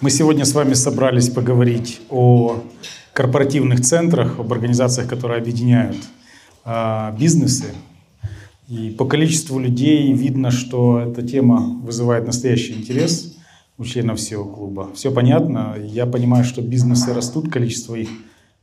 Мы сегодня с вами собрались поговорить о корпоративных центрах, об организациях, которые объединяют э, бизнесы. И по количеству людей видно, что эта тема вызывает настоящий интерес у членов всего клуба. Все понятно. Я понимаю, что бизнесы растут, количество их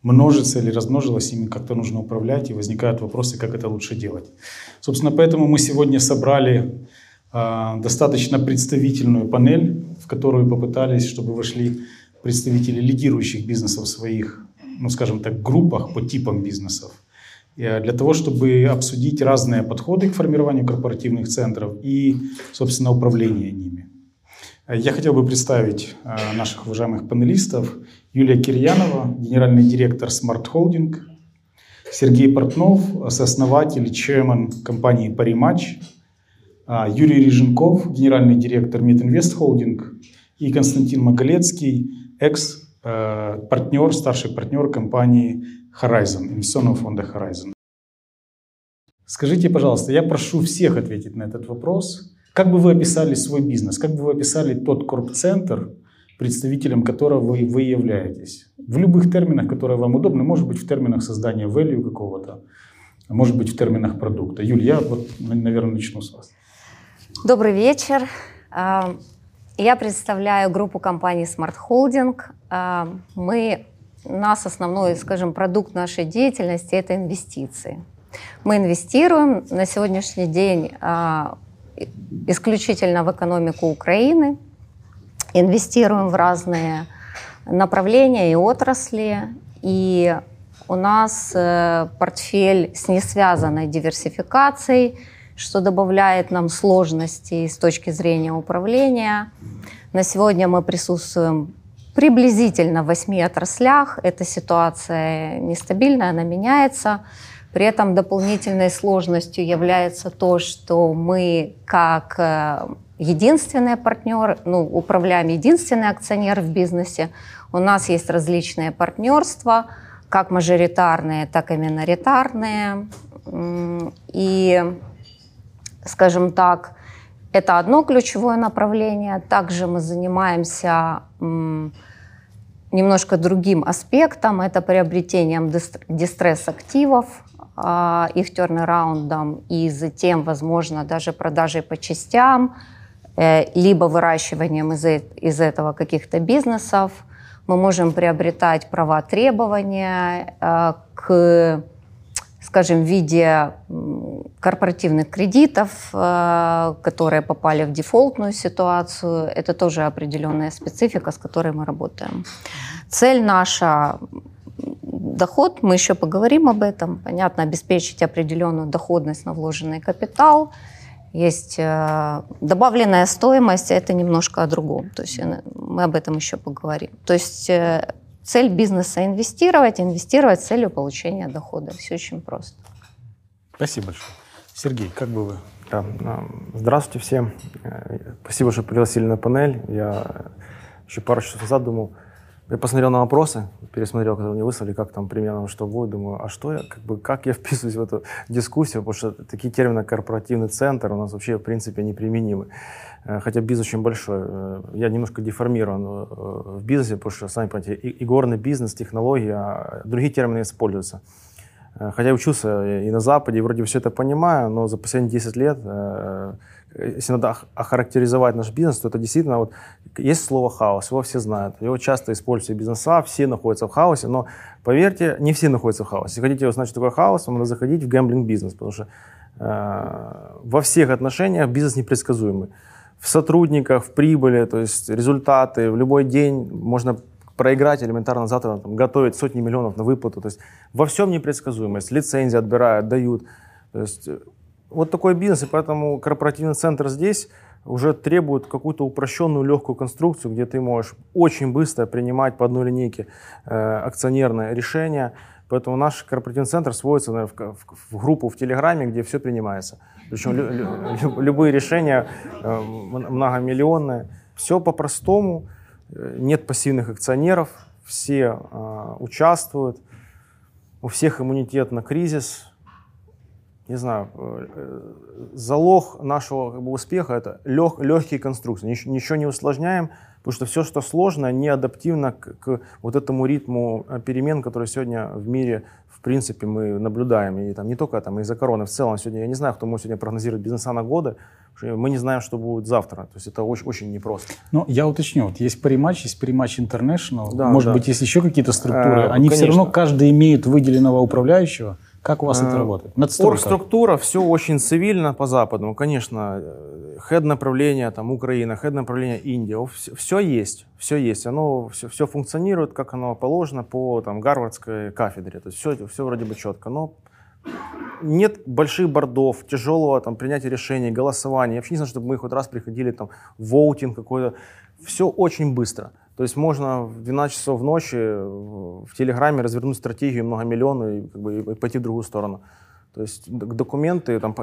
множится или размножилось, ими как-то нужно управлять, и возникают вопросы, как это лучше делать. Собственно, поэтому мы сегодня собрали э, достаточно представительную панель, в которую попытались, чтобы вошли представители лидирующих бизнесов в своих, ну скажем так, группах по типам бизнесов, э, для того, чтобы обсудить разные подходы к формированию корпоративных центров и, собственно, управление ними. Я хотел бы представить э, наших уважаемых панелистов. Юлия Кирьянова, генеральный директор Smart Holding, Сергей Портнов, сооснователь, чермен компании а, Юрий Риженков, генеральный директор Мединвест Холдинг, и Константин Маголецкий, экс-партнер, старший партнер компании Horizon, инвестиционного фонда Horizon. Скажите, пожалуйста, я прошу всех ответить на этот вопрос. Как бы вы описали свой бизнес? Как бы вы описали тот корп-центр, представителем которого вы, вы являетесь? В любых терминах, которые вам удобны, может быть в терминах создания value какого-то, может быть в терминах продукта. Юль, я вот, наверное, начну с вас. Добрый вечер. А, я представляю группу компаний Smart Holding. А, мы, нас основной, скажем, продукт нашей деятельности – это инвестиции. Мы инвестируем на сегодняшний день а, исключительно в экономику Украины, инвестируем в разные направления и отрасли, и у нас э, портфель с несвязанной диверсификацией – что добавляет нам сложностей с точки зрения управления. На сегодня мы присутствуем приблизительно в восьми отраслях. Эта ситуация нестабильная, она меняется. При этом дополнительной сложностью является то, что мы как э, единственный партнер, ну, управляем единственный акционер в бизнесе. У нас есть различные партнерства, как мажоритарные, так и миноритарные. И скажем так, это одно ключевое направление. Также мы занимаемся немножко другим аспектом. Это приобретением дистресс-активов, а, их тернераундом и затем, возможно, даже продажей по частям, э, либо выращиванием из, из этого каких-то бизнесов. Мы можем приобретать права требования э, к скажем, в виде корпоративных кредитов, э, которые попали в дефолтную ситуацию. Это тоже определенная специфика, с которой мы работаем. Цель наша доход, мы еще поговорим об этом. Понятно, обеспечить определенную доходность на вложенный капитал. Есть э, добавленная стоимость, это немножко о другом. То есть э, мы об этом еще поговорим. То есть Цель бизнеса – инвестировать, инвестировать с целью получения дохода. Все очень просто. Спасибо большое. Сергей, как бы вы? Да, здравствуйте всем. Спасибо, что пригласили на панель. Я еще пару часов назад думал, я посмотрел на вопросы, пересмотрел, которые мне выслали, как там примерно что будет, думаю, а что я, как бы, как я вписываюсь в эту дискуссию, потому что такие термины, корпоративный центр, у нас вообще, в принципе, неприменимы. Э, хотя бизнес очень большой. Э, я немножко деформирован э, в бизнесе, потому что, сами понимаете, игорный бизнес, технологии, а другие термины используются. Хотя я учился и на Западе, и вроде все это понимаю, но за последние 10 лет, если надо охарактеризовать наш бизнес, то это действительно вот есть слово хаос, его все знают. Его часто используют бизнеса, все находятся в хаосе, но поверьте, не все находятся в хаосе. Если хотите узнать, что такое хаос, вам надо заходить в гэмблинг бизнес, потому что э, во всех отношениях бизнес непредсказуемый в сотрудниках, в прибыли, то есть результаты. В любой день можно проиграть элементарно завтра, там, готовить сотни миллионов на выплату. То есть во всем непредсказуемость. Лицензии отбирают, дают. То есть э, вот такой бизнес, и поэтому корпоративный центр здесь уже требует какую-то упрощенную легкую конструкцию, где ты можешь очень быстро принимать по одной линейке э, акционерное решение. Поэтому наш корпоративный центр сводится наверное, в, в, в группу в Телеграме, где все принимается. Причем лю, лю, любые решения э, многомиллионные. Все по-простому, нет пассивных акционеров, все э, участвуют, у всех иммунитет на кризис. не знаю, э, э, залог нашего как бы, успеха это лег, легкие конструкции. Ничего, ничего не усложняем, потому что все, что сложно, не адаптивно к, к вот этому ритму э, перемен, который сегодня в мире в принципе мы наблюдаем. И там не только там из-за короны, в целом сегодня, я не знаю, кто может сегодня прогнозировать бизнеса на годы, мы не знаем, что будет завтра. То есть это очень, очень непросто. Ну, я уточню. Вот есть Париматч, есть Париматч International. Да, Может да. быть, есть еще какие-то структуры. А, Они конечно. все равно, каждый имеет выделенного управляющего. Как у вас это э, работает? Надстройка. Оргструктура, все очень цивильно по западному. Конечно, хед направления там Украина, хед направления Индия, все, все есть, все есть. Оно все, все функционирует, как оно положено по там Гарвардской кафедре. То есть все, все вроде бы четко. Но нет больших бордов, тяжелого там, принятия решений, голосования. Я вообще не знаю, чтобы мы хоть раз приходили там воутинг какой-то. Все очень быстро. То есть можно в 12 часов ночи в Телеграме развернуть стратегию многомиллионную и, как бы, и пойти в другую сторону. То есть документы, там,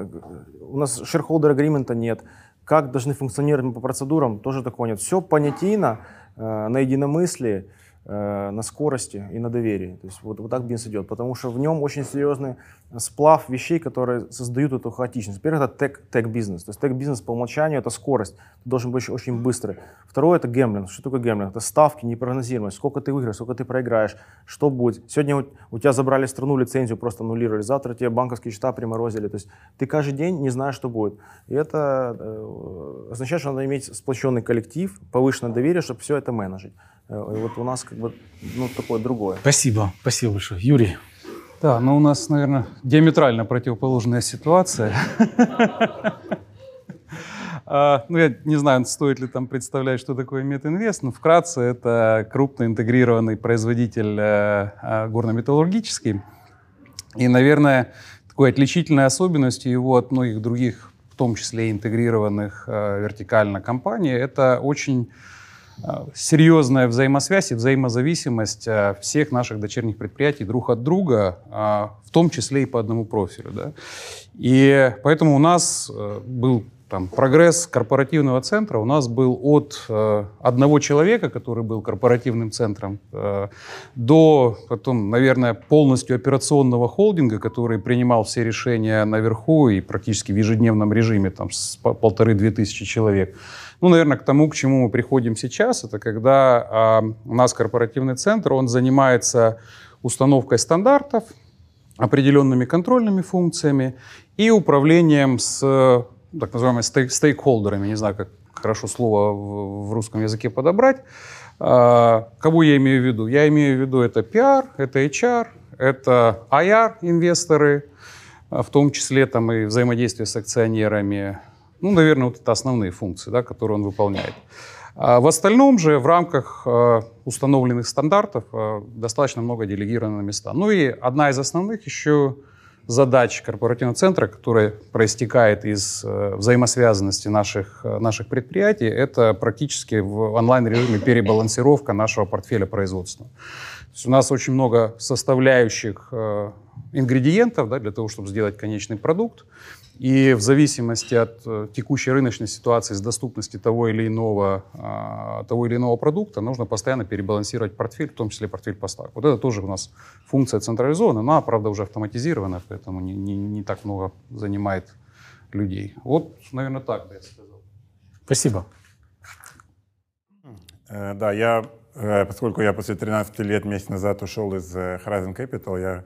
у нас shareholder агримента нет. Как должны функционировать по процедурам, тоже такого нет. Все понятийно, э, на единомыслии. Э, на скорости и на доверии. То есть вот, вот так бизнес идет, потому что в нем очень серьезный сплав вещей, которые создают эту хаотичность. Во-первых, это тег, тег-бизнес. То есть тег-бизнес по умолчанию это скорость, ты должен быть очень быстрый. Второе это гемблинг. Что такое гемблинг? Это ставки, непрогнозируемость. Сколько ты выиграешь, сколько ты проиграешь, что будет. Сегодня у, у тебя забрали страну, лицензию просто аннулировали, завтра тебе банковские счета приморозили. То есть ты каждый день не знаешь, что будет. И это э, означает, что надо иметь сплоченный коллектив, повышенное доверие, чтобы все это менеджить. Э, и вот у нас как бы ну, такое другое. Спасибо, спасибо большое. Юрий. Да, но у нас, наверное, диаметрально противоположная ситуация. А, ну, я не знаю, стоит ли там представлять, что такое Метинвест, но вкратце это крупно интегрированный производитель э, э, горно-металлургический. И, наверное, такой отличительной особенностью его от многих других, в том числе интегрированных вертикально компаний, это очень Э, серьезная взаимосвязь и взаимозависимость э, всех наших дочерних предприятий друг от друга, э, в том числе и по одному профилю. Да? И поэтому у нас был там, прогресс корпоративного центра у нас был от э, одного человека, который был корпоративным центром, э, до потом, наверное, полностью операционного холдинга, который принимал все решения наверху и практически в ежедневном режиме там, с полторы-две тысячи человек. Ну, наверное, к тому, к чему мы приходим сейчас, это когда э, у нас корпоративный центр, он занимается установкой стандартов, определенными контрольными функциями и управлением с так называемыми стейк стейкхолдерами, не знаю, как хорошо слово в, в русском языке подобрать. А, кого я имею в виду? Я имею в виду это PR, это HR, это IR-инвесторы, в том числе там и взаимодействие с акционерами. Ну, наверное, вот это основные функции, да, которые он выполняет. А в остальном же в рамках э, установленных стандартов э, достаточно много делегировано на места. Ну и одна из основных еще задач корпоративного центра, которая проистекает из э, взаимосвязанности наших, наших предприятий, это практически в онлайн-режиме перебалансировка нашего портфеля производства. То есть у нас очень много составляющих ингредиентов да, для того, чтобы сделать конечный продукт. И в зависимости от э, текущей рыночной ситуации с доступности того или иного, а, того или иного продукта нужно постоянно перебалансировать портфель, в том числе портфель поставок. Вот это тоже у нас функция централизованная, она, правда, уже автоматизирована, поэтому не, не, не так много занимает людей. Вот, наверное, так бы я сказал. Спасибо. Э, да, я, э, поскольку я после 13 лет месяц назад ушел из Horizon Capital, я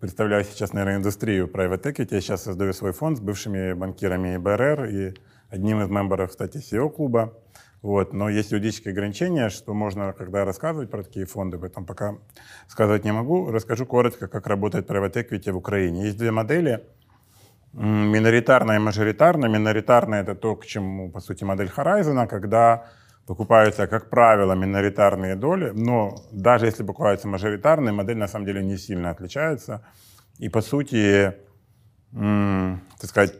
представляю сейчас, наверное, индустрию private equity. Я сейчас создаю свой фонд с бывшими банкирами БРР и одним из мемберов, кстати, CEO-клуба. Вот. Но есть юридическое ограничение, что можно, когда рассказывать про такие фонды, поэтому пока сказать не могу. Расскажу коротко, как работает private equity в Украине. Есть две модели. Миноритарная и мажоритарная. Миноритарная — это то, к чему, по сути, модель Horizon, когда покупаются, как правило, миноритарные доли, но даже если покупаются мажоритарные, модель на самом деле не сильно отличается. И по сути, так сказать,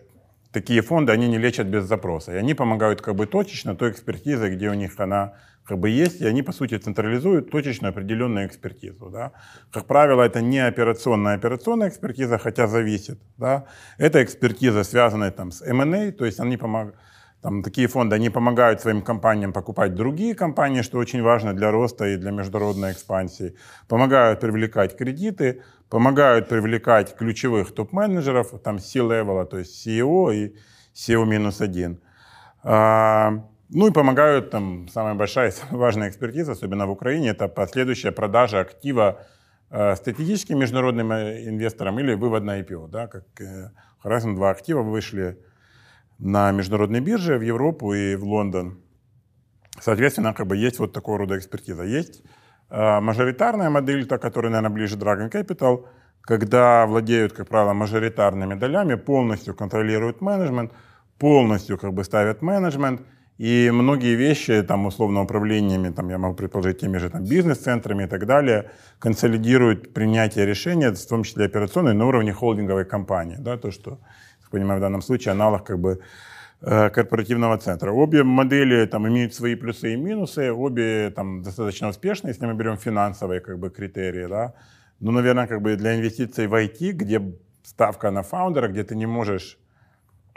такие фонды, они не лечат без запроса. И они помогают как бы точечно той экспертизой, где у них она как бы есть, и они, по сути, централизуют точечно определенную экспертизу. Да. Как правило, это не операционная операционная экспертиза, хотя зависит. Да. Это экспертиза, связанная там, с M&A, то есть они помогают там, такие фонды, они помогают своим компаниям покупать другие компании, что очень важно для роста и для международной экспансии. Помогают привлекать кредиты, помогают привлекать ключевых топ-менеджеров, там C-level, то есть CEO и CEO-1. А, ну и помогают, там, самая большая и самая важная экспертиза, особенно в Украине, это последующая продажа актива э, стратегическим международным э, инвесторам или вывод на IPO. Да, как э, Horizon 2 актива вышли на международной бирже в Европу и в Лондон. Соответственно, как бы есть вот такого рода экспертиза. Есть э, мажоритарная модель, та, которая, наверное, ближе Dragon Capital, когда владеют, как правило, мажоритарными долями, полностью контролируют менеджмент, полностью как бы ставят менеджмент, и многие вещи, там, условно, управлениями, там, я могу предположить, теми же там, бизнес-центрами и так далее, консолидируют принятие решения, в том числе операционной, на уровне холдинговой компании. Да, то, что понимаю, в данном случае аналог как бы э, корпоративного центра. Обе модели там, имеют свои плюсы и минусы, обе там, достаточно успешны, если мы берем финансовые как бы, критерии. Да? Ну, наверное, как бы для инвестиций в IT, где ставка на фаундера, где ты не можешь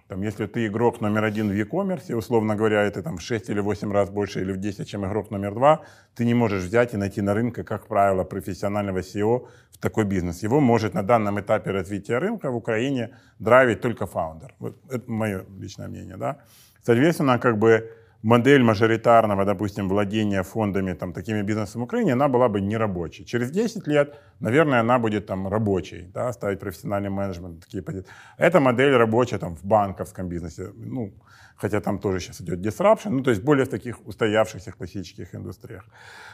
там, если ты игрок номер один в e-commerce, условно говоря, это там в 6 или 8 раз больше или в 10, чем игрок номер два, ты не можешь взять и найти на рынке, как правило, профессионального SEO в такой бизнес. Его может на данном этапе развития рынка в Украине драйвить только фаундер. Вот это мое личное мнение. Да? Соответственно, как бы модель мажоритарного, допустим, владения фондами, там, такими бизнесами в Украине, она была бы не рабочей. Через 10 лет, наверное, она будет там рабочей, да, ставить профессиональный менеджмент. Такие позиции. Эта модель рабочая там в банковском бизнесе, ну, хотя там тоже сейчас идет disruption, ну, то есть более в таких устоявшихся классических индустриях.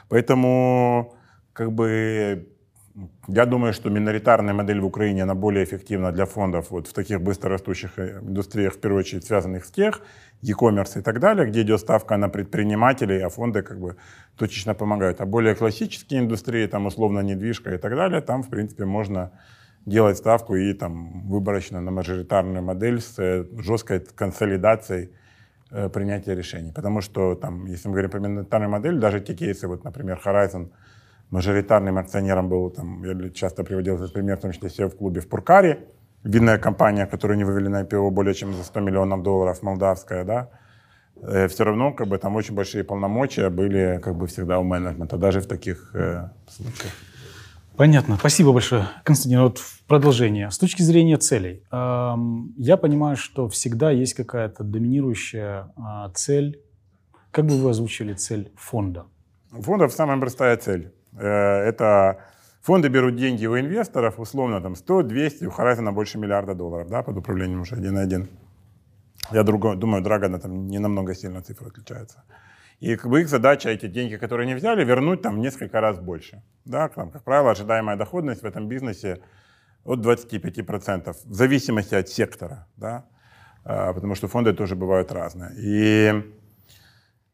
Поэтому, как бы, я думаю, что миноритарная модель в Украине, она более эффективна для фондов вот в таких быстрорастущих э, индустриях, в первую очередь связанных с тех, e-commerce и так далее, где идет ставка на предпринимателей, а фонды как бы точечно помогают. А более классические индустрии, там условно недвижка и так далее, там в принципе можно делать ставку и там выборочно на мажоритарную модель с э, жесткой консолидацией э, принятия решений. Потому что там, если мы говорим про миноритарную модель, даже те кейсы, вот, например, Horizon, мажоритарным акционером был, там, я часто приводил этот пример, в том числе сел в клубе в Пуркаре, видная компания, которую не вывели на IPO более чем за 100 миллионов долларов, молдавская, да, э, все равно как бы там очень большие полномочия были как бы всегда у менеджмента, даже в таких э, случаях. Понятно. Спасибо большое, Константин. Вот в продолжение. С точки зрения целей. Эм, я понимаю, что всегда есть какая-то доминирующая э, цель. Как бы вы озвучили цель фонда? У фондов самая простая цель. Э, это Фонды берут деньги у инвесторов, условно, там 100, 200, у Horizon больше миллиарда долларов, да, под управлением уже один на один. Я друго, думаю, Драгона там не намного сильно цифры отличаются. И как бы их задача эти деньги, которые они взяли, вернуть там несколько раз больше. Да, там, как правило, ожидаемая доходность в этом бизнесе от 25%, в зависимости от сектора, да, а, потому что фонды тоже бывают разные. И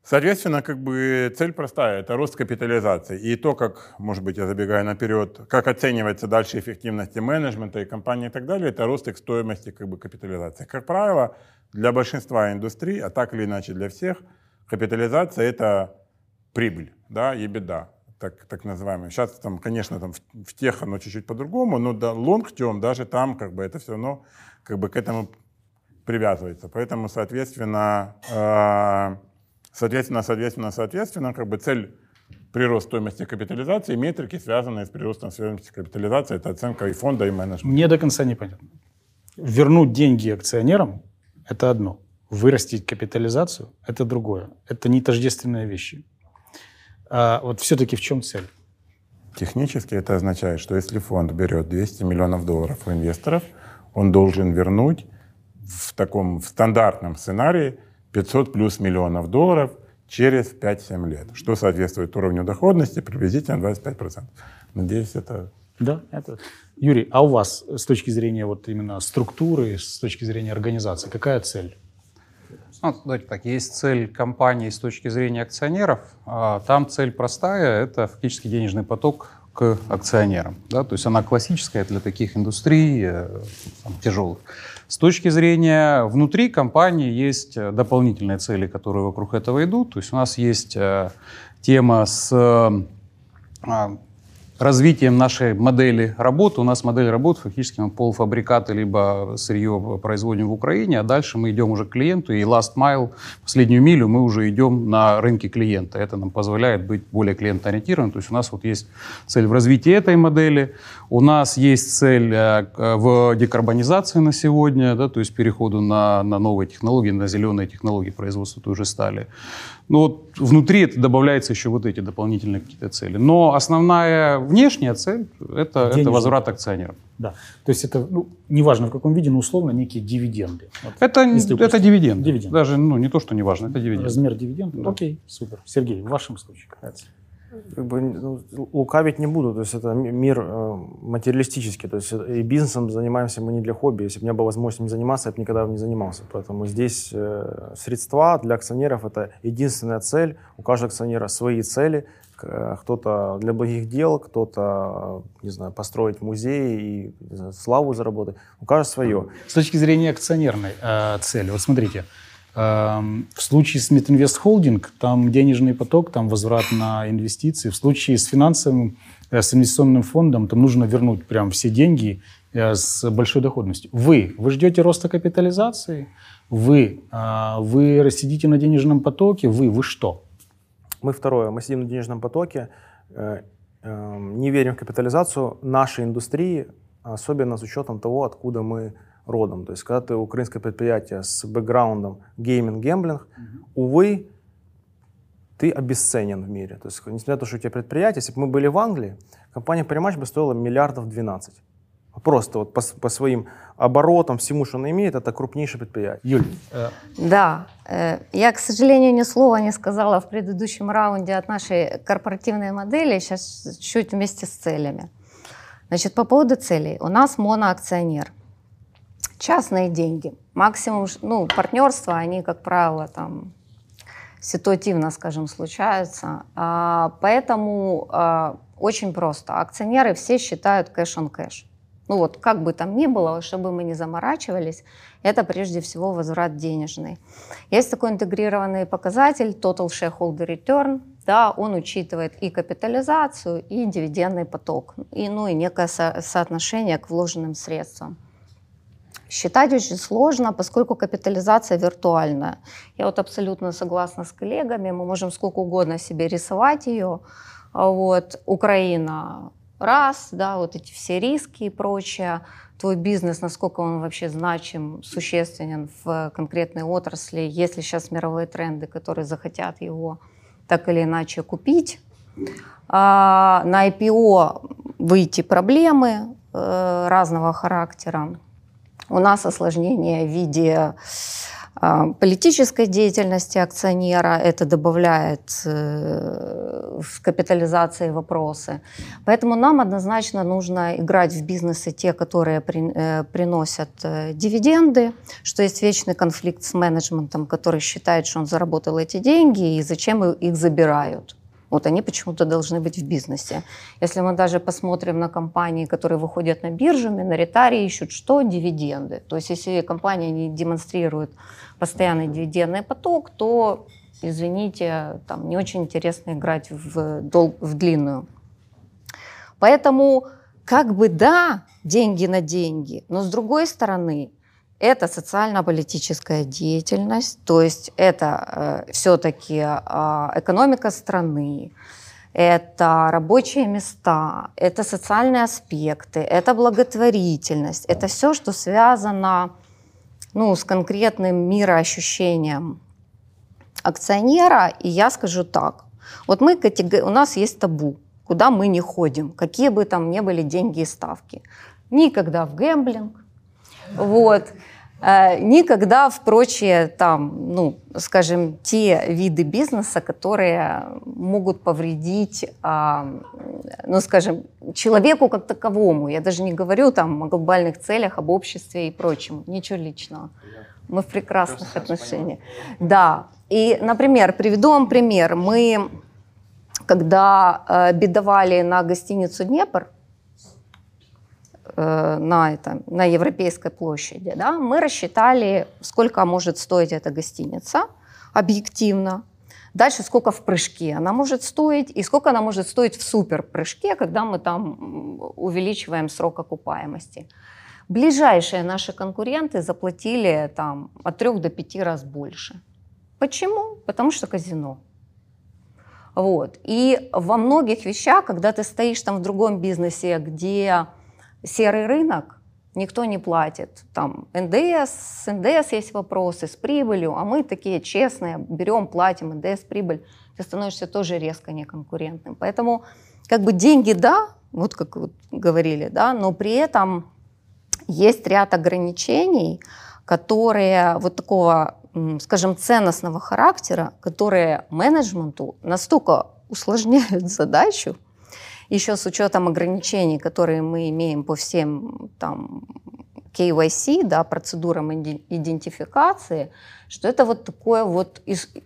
Соответственно, как бы цель простая, это рост капитализации. И то, как, может быть, я забегаю наперед, как оценивается дальше эффективность менеджмента и компании и так далее, это рост их стоимости как бы, капитализации. Как правило, для большинства индустрий, а так или иначе для всех, капитализация – это прибыль, да, и беда, так, так называемая. Сейчас, там, конечно, там, в, в тех оно чуть-чуть по-другому, но да, long-term даже там как бы, это все равно как бы, к этому привязывается. Поэтому, соответственно, э- Соответственно, соответственно, соответственно, как бы цель прирост стоимости капитализации, метрики, связанные с приростом стоимости капитализации, это оценка и фонда, и менеджмента. Мне до конца непонятно. Вернуть деньги акционерам – это одно. Вырастить капитализацию – это другое. Это не тождественные вещи. А вот все-таки в чем цель? Технически это означает, что если фонд берет 200 миллионов долларов у инвесторов, он должен вернуть в таком в стандартном сценарии – 500 плюс миллионов долларов через 5-7 лет, что соответствует уровню доходности приблизительно 25%. Надеюсь, это... Да, это... Юрий, а у вас с точки зрения вот именно структуры, с точки зрения организации, какая цель? Ну, давайте так, есть цель компании с точки зрения акционеров. А там цель простая, это фактически денежный поток к акционерам. Да? То есть она классическая для таких индустрий э, там, тяжелых. С точки зрения внутри компании есть э, дополнительные цели, которые вокруг этого идут. То есть у нас есть э, тема с развитием нашей модели работы. У нас модель работы фактически мы полуфабрикаты либо сырье производим в Украине, а дальше мы идем уже к клиенту, и last mile, последнюю милю мы уже идем на рынке клиента. Это нам позволяет быть более клиентоориентированным. То есть у нас вот есть цель в развитии этой модели, у нас есть цель э, в декарбонизации на сегодня, да, то есть переходу на, на новые технологии, на зеленые технологии производства той же стали. Ну вот внутри это добавляется еще вот эти дополнительные какие-то цели. Но основная внешняя цель это, это возврат акционерам. Да. То есть это, ну, неважно в каком виде, но условно некие дивиденды. Вот, это, это дивиденды. дивиденды. Даже ну, не то, что не важно, это дивиденды. Размер дивидендов? Да. Окей, супер. Сергей, в вашем случае какая цель? Как бы, ну, лукавить не буду, то есть это мир э, материалистический, то есть и бизнесом занимаемся мы не для хобби, если бы у меня была возможность им заниматься, я бы никогда не занимался, поэтому здесь э, средства для акционеров это единственная цель, у каждого акционера свои цели, э, кто-то для благих дел, кто-то, не знаю, построить музей и знаю, славу заработать, у каждого свое. С точки зрения акционерной э, цели, вот смотрите, в случае с Метинвест Holding там денежный поток, там возврат на инвестиции. В случае с финансовым, э, с инвестиционным фондом, там нужно вернуть прям все деньги э, с большой доходностью. Вы, вы ждете роста капитализации, вы, э, вы сидите на денежном потоке, вы, вы что? Мы второе, мы сидим на денежном потоке, не верим в капитализацию нашей индустрии, особенно с учетом того, откуда мы родом. То есть, когда ты украинское предприятие с бэкграундом гейминг, гемблинг, угу. увы, ты обесценен в мире. То есть, несмотря на то, что у тебя предприятие, если бы мы были в Англии, компания Примач бы стоила миллиардов 12. Просто вот по, по своим оборотам, всему, что она имеет, это крупнейшее предприятие. Юль. Э... Да. Э, я, к сожалению, ни слова не сказала в предыдущем раунде от нашей корпоративной модели. Сейчас чуть вместе с целями. Значит, по поводу целей. У нас моноакционер – частные деньги. Максимум, ну, партнерства, они, как правило, там ситуативно, скажем, случаются. А, поэтому а, очень просто. Акционеры все считают кэш on кэш. Ну вот, как бы там ни было, чтобы мы не заморачивались, это прежде всего возврат денежный. Есть такой интегрированный показатель Total Shareholder Return. Да, он учитывает и капитализацию, и дивидендный поток, и, ну, и некое со- соотношение к вложенным средствам. Считать очень сложно, поскольку капитализация виртуальная. Я вот абсолютно согласна с коллегами, мы можем сколько угодно себе рисовать ее. Вот, Украина раз, да, вот эти все риски и прочее, твой бизнес, насколько он вообще значим, существенен в конкретной отрасли, есть ли сейчас мировые тренды, которые захотят его так или иначе купить. А на IPO выйти проблемы э, разного характера. У нас осложнение в виде а, политической деятельности акционера, это добавляет э, в капитализации вопросы. Поэтому нам однозначно нужно играть в бизнесы те, которые э, приносят э, дивиденды, что есть вечный конфликт с менеджментом, который считает, что он заработал эти деньги и зачем их забирают. Вот они почему-то должны быть в бизнесе. Если мы даже посмотрим на компании, которые выходят на биржу, миноритарии ищут что? Дивиденды. То есть если компания не демонстрирует постоянный дивидендный поток, то, извините, там не очень интересно играть в, дол- в длинную. Поэтому как бы да, деньги на деньги, но с другой стороны, это социально-политическая деятельность, то есть это э, все-таки э, экономика страны, это рабочие места, это социальные аспекты, это благотворительность, это все, что связано ну, с конкретным мироощущением акционера. И я скажу так, вот мы, у нас есть табу, куда мы не ходим, какие бы там ни были деньги и ставки. Никогда в гэмблинг, вот. Э, никогда в прочие, там, ну, скажем, те виды бизнеса, которые могут повредить, а, ну, скажем, человеку как таковому. Я даже не говорю там о глобальных целях, об обществе и прочем. Ничего личного. Мы в прекрасных отношениях. Да. И, например, приведу вам пример. Мы, когда э, бедовали на гостиницу «Днепр», на, это, на Европейской площади, да, мы рассчитали, сколько может стоить эта гостиница объективно, Дальше сколько в прыжке она может стоить и сколько она может стоить в супер прыжке, когда мы там увеличиваем срок окупаемости. Ближайшие наши конкуренты заплатили там от 3 до 5 раз больше. Почему? Потому что казино. Вот. И во многих вещах, когда ты стоишь там в другом бизнесе, где серый рынок, никто не платит. Там НДС, с НДС есть вопросы, с прибылью, а мы такие честные, берем, платим НДС, прибыль, ты становишься тоже резко неконкурентным. Поэтому как бы деньги, да, вот как вот говорили, да, но при этом есть ряд ограничений, которые вот такого, скажем, ценностного характера, которые менеджменту настолько усложняют задачу, еще с учетом ограничений, которые мы имеем по всем там, KYC, да, процедурам идентификации, что это вот такое вот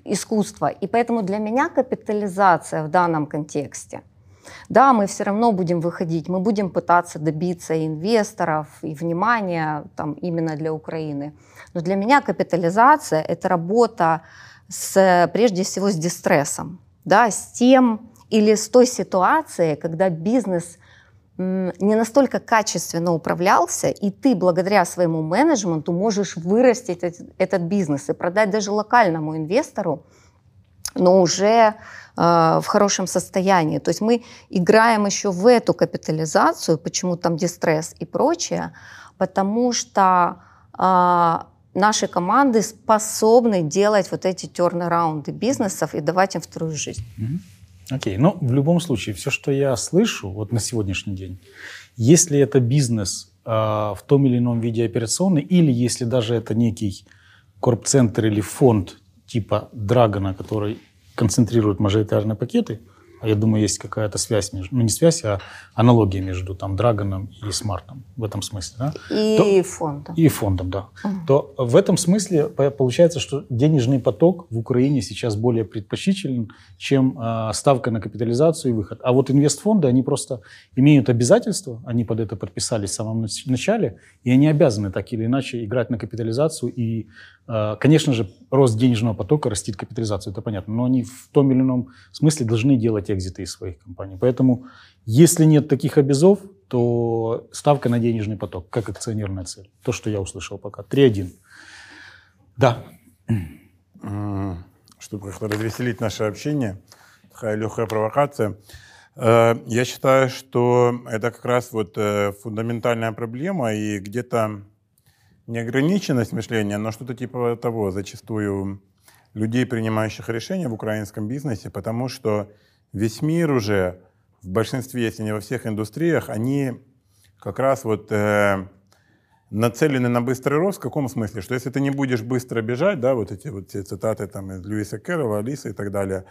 искусство. И поэтому для меня капитализация в данном контексте, да, мы все равно будем выходить, мы будем пытаться добиться инвесторов и внимания там, именно для Украины. Но для меня капитализация – это работа с, прежде всего с дистрессом, да, с тем, или с той ситуацией, когда бизнес не настолько качественно управлялся, и ты благодаря своему менеджменту можешь вырастить этот, бизнес и продать даже локальному инвестору, но уже э, в хорошем состоянии. То есть мы играем еще в эту капитализацию, почему там дистресс и прочее, потому что э, наши команды способны делать вот эти тернараунды бизнесов и давать им вторую жизнь. Mm-hmm. Окей, но в любом случае, все, что я слышу вот на сегодняшний день, если это бизнес э, в том или ином виде операционный, или если даже это некий корп-центр или фонд типа Драгона, который концентрирует мажоритарные пакеты – а я думаю, есть какая-то связь между, ну не связь, а аналогия между там Драгоном и Смартом в этом смысле, да? И то, фондом. И фондом, да. Угу. То в этом смысле получается, что денежный поток в Украине сейчас более предпочтителен, чем э, ставка на капитализацию и выход. А вот инвестфонды, они просто имеют обязательства, они под это подписались в самом начале, и они обязаны так или иначе играть на капитализацию и конечно же, рост денежного потока растит капитализацию, это понятно, но они в том или ином смысле должны делать экзиты из своих компаний. Поэтому, если нет таких обязов, то ставка на денежный поток, как акционерная цель. То, что я услышал пока. 3-1. Да. Чтобы как-то развеселить наше общение, такая легкая провокация. Э, я считаю, что это как раз вот э, фундаментальная проблема, и где-то неограниченность мышления, но что-то типа того зачастую людей, принимающих решения в украинском бизнесе, потому что весь мир уже в большинстве, если не во всех индустриях, они как раз вот э, нацелены на быстрый рост. В каком смысле? Что если ты не будешь быстро бежать, да, вот эти вот все цитаты там из Льюиса Кэрролла, Алисы и так далее,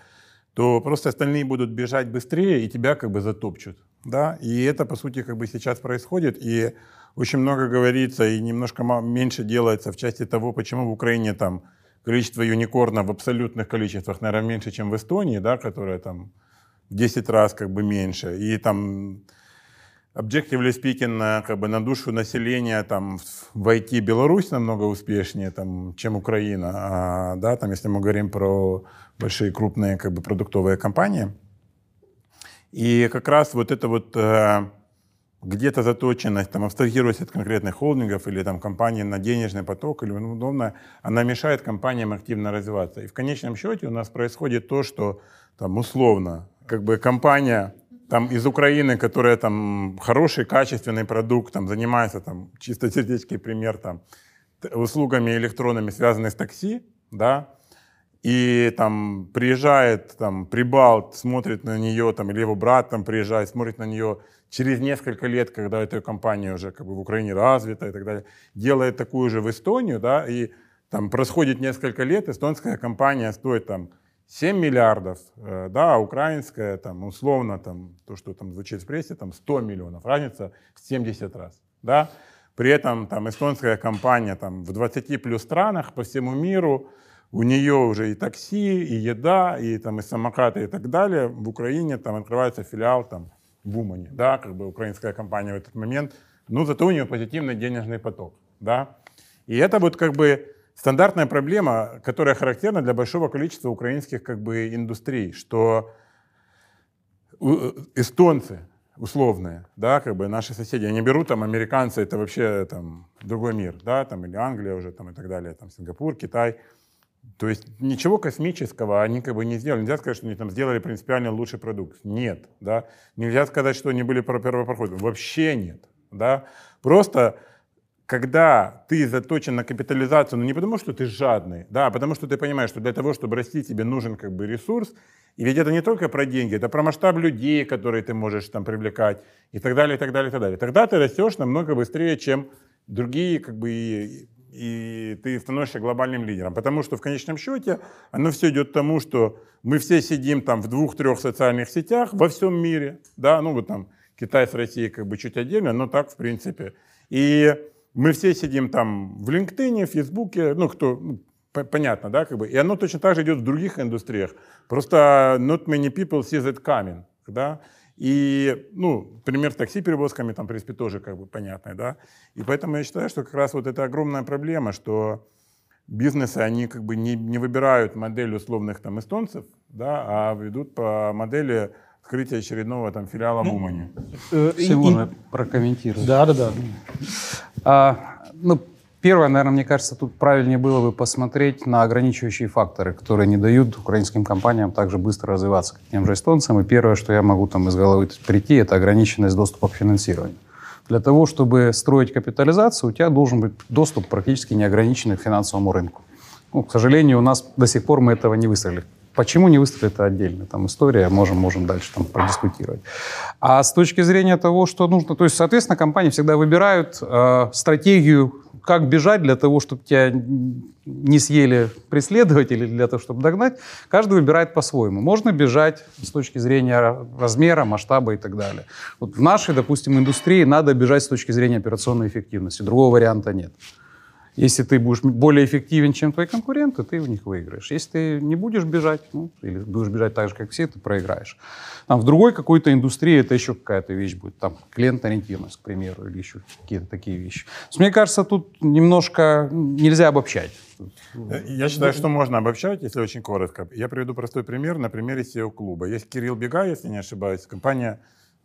то просто остальные будут бежать быстрее и тебя как бы затопчут. Да? И это, по сути, как бы сейчас происходит. И очень много говорится и немножко меньше делается в части того, почему в Украине там количество юникорнов в абсолютных количествах, наверное, меньше, чем в Эстонии, да, которая там в 10 раз как бы меньше. И там objectively speaking, как бы на душу населения там в IT Беларусь намного успешнее, там, чем Украина, а, да, там, если мы говорим про большие крупные как бы продуктовые компании. И как раз вот это вот э, где-то заточенность, там, абстрагируясь от конкретных холдингов или там, компании на денежный поток или удобно, она мешает компаниям активно развиваться. И в конечном счете у нас происходит то, что там, условно, как бы компания там, из Украины, которая там, хороший, качественный продукт, там, занимается, там, чисто сердечный пример, там, услугами электронными, связанными с такси, да, и там приезжает там Прибалт, смотрит на нее, там, или его брат там приезжает, смотрит на нее через несколько лет, когда эта компания уже как бы в Украине развита и так далее, делает такую же в Эстонию, да, и там происходит несколько лет, эстонская компания стоит там 7 миллиардов, э, да, а украинская там условно там то, что там звучит в прессе, там 100 миллионов, разница в 70 раз, да. При этом там эстонская компания там в 20 плюс странах по всему миру, у нее уже и такси, и еда, и там и самокаты и так далее. В Украине там открывается филиал там в Умане, да, как бы украинская компания в этот момент, но зато у нее позитивный денежный поток, да. И это вот как бы стандартная проблема, которая характерна для большого количества украинских как бы, индустрий, что э, эстонцы, условные, да, как бы наши соседи, они берут там американцы, это вообще там другой мир, да, там или Англия уже там и так далее, там Сингапур, Китай. То есть ничего космического они как бы не сделали. Нельзя сказать, что они там сделали принципиально лучший продукт. Нет, да. Нельзя сказать, что они были первопроходцы. Вообще нет, да. Просто когда ты заточен на капитализацию, ну не потому, что ты жадный, да, а потому что ты понимаешь, что для того, чтобы расти, тебе нужен как бы ресурс, и ведь это не только про деньги, это про масштаб людей, которые ты можешь там привлекать, и так далее, и так далее, и так далее. Тогда ты растешь намного быстрее, чем другие, как бы, и, ты становишься глобальным лидером. Потому что в конечном счете оно все идет к тому, что мы все сидим там в двух-трех социальных сетях во всем мире, да, ну вот там Китай с Россией как бы чуть отдельно, но так в принципе. И мы все сидим там в LinkedIn, в Фейсбуке, ну, кто, ну, понятно, да, как бы, и оно точно так же идет в других индустриях. Просто not many people see that coming, да, и, ну, пример с такси-перевозками там, в принципе, тоже как бы понятный, да, и поэтому я считаю, что как раз вот это огромная проблема, что бизнесы, они как бы не, не выбирают модель условных там эстонцев, да, а ведут по модели открытия очередного там филиала ну, в Умане. Э, Все можно прокомментировать. Да, да, да. А, ну, первое, наверное, мне кажется, тут правильнее было бы посмотреть на ограничивающие факторы, которые не дают украинским компаниям так же быстро развиваться, как тем же эстонцам. И первое, что я могу там из головы прийти, это ограниченность доступа к финансированию. Для того, чтобы строить капитализацию, у тебя должен быть доступ практически неограниченный к финансовому рынку. Ну, к сожалению, у нас до сих пор мы этого не выстроили. Почему не выставили это отдельно? Там история, можем, можем дальше там продискутировать. А с точки зрения того, что нужно, то есть, соответственно, компании всегда выбирают э, стратегию, как бежать для того, чтобы тебя не съели преследователи, для того, чтобы догнать. Каждый выбирает по-своему. Можно бежать с точки зрения размера, масштаба и так далее. Вот в нашей, допустим, индустрии надо бежать с точки зрения операционной эффективности. Другого варианта нет. Если ты будешь более эффективен, чем твои конкуренты, ты у них выиграешь. Если ты не будешь бежать, ну, или будешь бежать так же, как все, ты проиграешь. Там, в другой какой-то индустрии это еще какая-то вещь будет. Там клиент-ориентированность, к примеру, или еще какие-то такие вещи. есть, мне кажется, тут немножко нельзя обобщать. Я считаю, что можно обобщать, если очень коротко. Я приведу простой пример на примере SEO-клуба. Есть Кирилл Бега, если не ошибаюсь, компания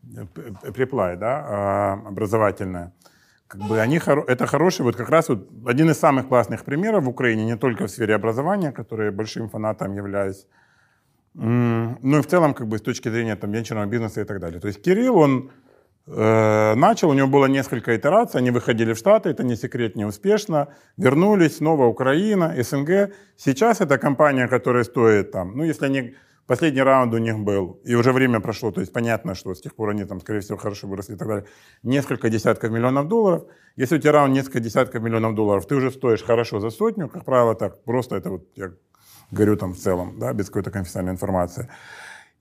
Preply, да, а, образовательная как бы они, это хороший, вот как раз вот один из самых классных примеров в Украине, не только в сфере образования, который большим фанатом являюсь, ну и в целом как бы с точки зрения там венчурного бизнеса и так далее. То есть Кирилл, он э, начал, у него было несколько итераций, они выходили в Штаты, это не секрет, не успешно, вернулись, снова Украина, СНГ. Сейчас это компания, которая стоит там, ну если они Последний раунд у них был, и уже время прошло, то есть понятно, что с тех пор они там, скорее всего, хорошо выросли и так далее. Несколько десятков миллионов долларов. Если у тебя раунд несколько десятков миллионов долларов, ты уже стоишь хорошо за сотню, как правило, так, просто это вот, я говорю там в целом, да, без какой-то конфиденциальной информации.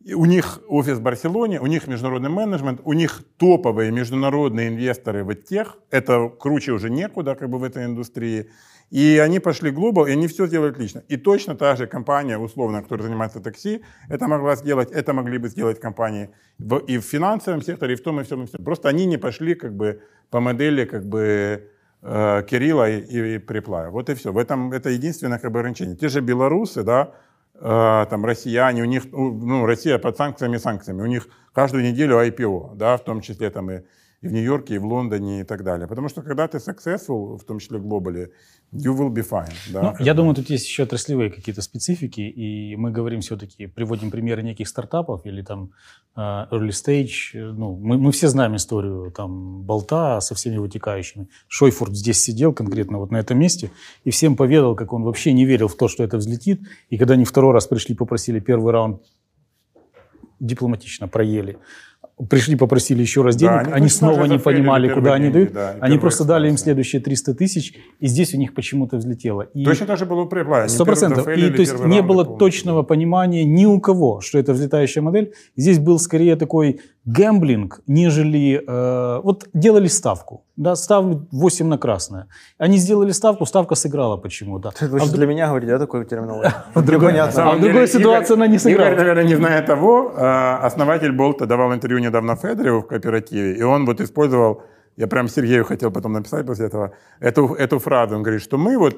И у них офис в Барселоне, у них международный менеджмент, у них топовые международные инвесторы в тех, это круче уже некуда как бы в этой индустрии. И они пошли глобал, и они все сделают лично. И точно та же компания, условно, которая занимается такси, это могла сделать, это могли бы сделать компании в, и в финансовом секторе, и в том, и в всем, и в всем. Просто они не пошли как бы по модели как бы э, Кирилла и, и, и Приплая. Вот и все. В этом это единственное как бы ограничение. Те же белорусы, да, э, там россияне, у них, ну, Россия под санкциями санкциями, у них каждую неделю IPO, да, в том числе там и и в Нью-Йорке, и в Лондоне, и так далее. Потому что когда ты successful, в том числе в глобале, you will be fine. Да? Ну, я думаю, тут есть еще отраслевые какие-то специфики, и мы говорим все-таки, приводим примеры неких стартапов или там uh, early stage. Ну, мы, мы все знаем историю там болта со всеми вытекающими. Шойфорд здесь сидел конкретно вот на этом месте и всем поведал, как он вообще не верил в то, что это взлетит. И когда они второй раз пришли, попросили первый раунд дипломатично проели пришли, попросили еще раз денег, да, они, они снова не понимали, куда они дают, да, они просто дали им следующие 300 тысяч, и здесь у них почему-то взлетело. И Точно так же было у Препла. Сто процентов. И то есть не было точного понимания ни у кого, что это взлетающая модель. Здесь был скорее такой гэмблинг, нежели... Э, вот делали ставку, да, ставлю 8 на красное. Они сделали ставку, ставка сыграла почему-то. Ты а для меня говорить, да, такой терминологию? А в другой ситуации она не сыграла. Игорь, наверное, не зная того, а, основатель Болта давал интервью недавно Федореву в кооперативе, и он вот использовал, я прям Сергею хотел потом написать после этого, эту, эту фразу, он говорит, что мы вот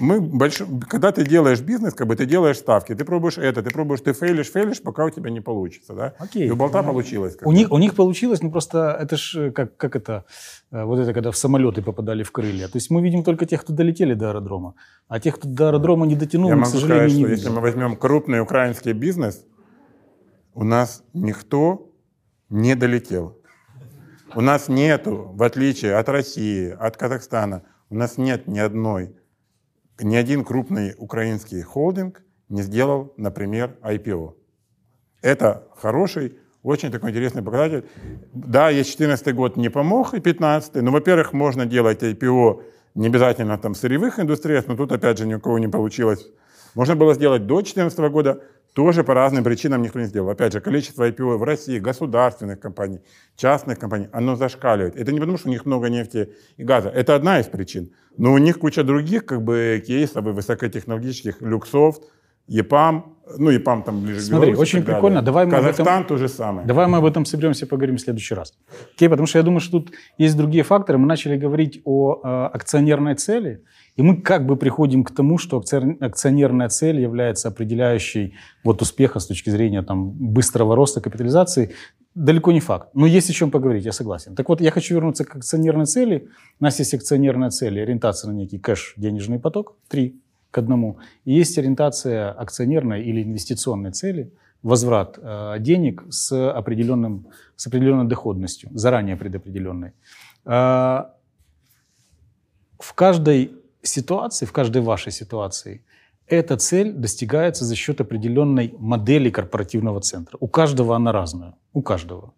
мы больш... когда ты делаешь бизнес, как бы ты делаешь ставки, ты пробуешь это, ты пробуешь, ты фейлишь, фейлишь, пока у тебя не получится, да? Окей. И у болта Ну, получилось. У них, у них получилось, ну просто это ж как, как это, э, вот это когда в самолеты попадали в крылья. То есть мы видим только тех, кто долетели до аэродрома, а тех, кто до аэродрома не дотянул, Я мы, к могу сожалению, сказать, не что если видим. мы возьмем крупный украинский бизнес, у нас никто не долетел. У нас нету, в отличие от России, от Казахстана, у нас нет ни одной, ни один крупный украинский холдинг не сделал, например, IPO. Это хороший, очень такой интересный показатель. Да, есть 14 год не помог, и 15 но, во-первых, можно делать IPO не обязательно там в сырьевых индустриях, но тут, опять же, ни у кого не получилось. Можно было сделать до 2014 года, тоже по разным причинам никто не сделал. Опять же, количество IPO в России, государственных компаний, частных компаний, оно зашкаливает. Это не потому, что у них много нефти и газа. Это одна из причин. Но у них куча других как бы кейсов и высокотехнологических, люксов, ЕПАМ, ну ЕПАМ там ближе к Смотри, и очень так далее. прикольно. Давай мы об этом- Казахстан то же самое. Давай мы об этом соберемся и поговорим в следующий раз. Окей, потому что я думаю, что тут есть другие факторы. Мы начали говорить о э, акционерной цели, и мы как бы приходим к тому, что акцион- акционерная цель является определяющей вот успеха с точки зрения там, быстрого роста капитализации. Далеко не факт. Но есть о чем поговорить, я согласен. Так вот, я хочу вернуться к акционерной цели. У нас есть акционерная цель, ориентация на некий кэш, денежный поток, три к одному. И есть ориентация акционерной или инвестиционной цели, возврат э, денег с, определенным, с определенной доходностью, заранее предопределенной. Э, в каждой ситуации, в каждой вашей ситуации, эта цель достигается за счет определенной модели корпоративного центра. У каждого она разная. У каждого.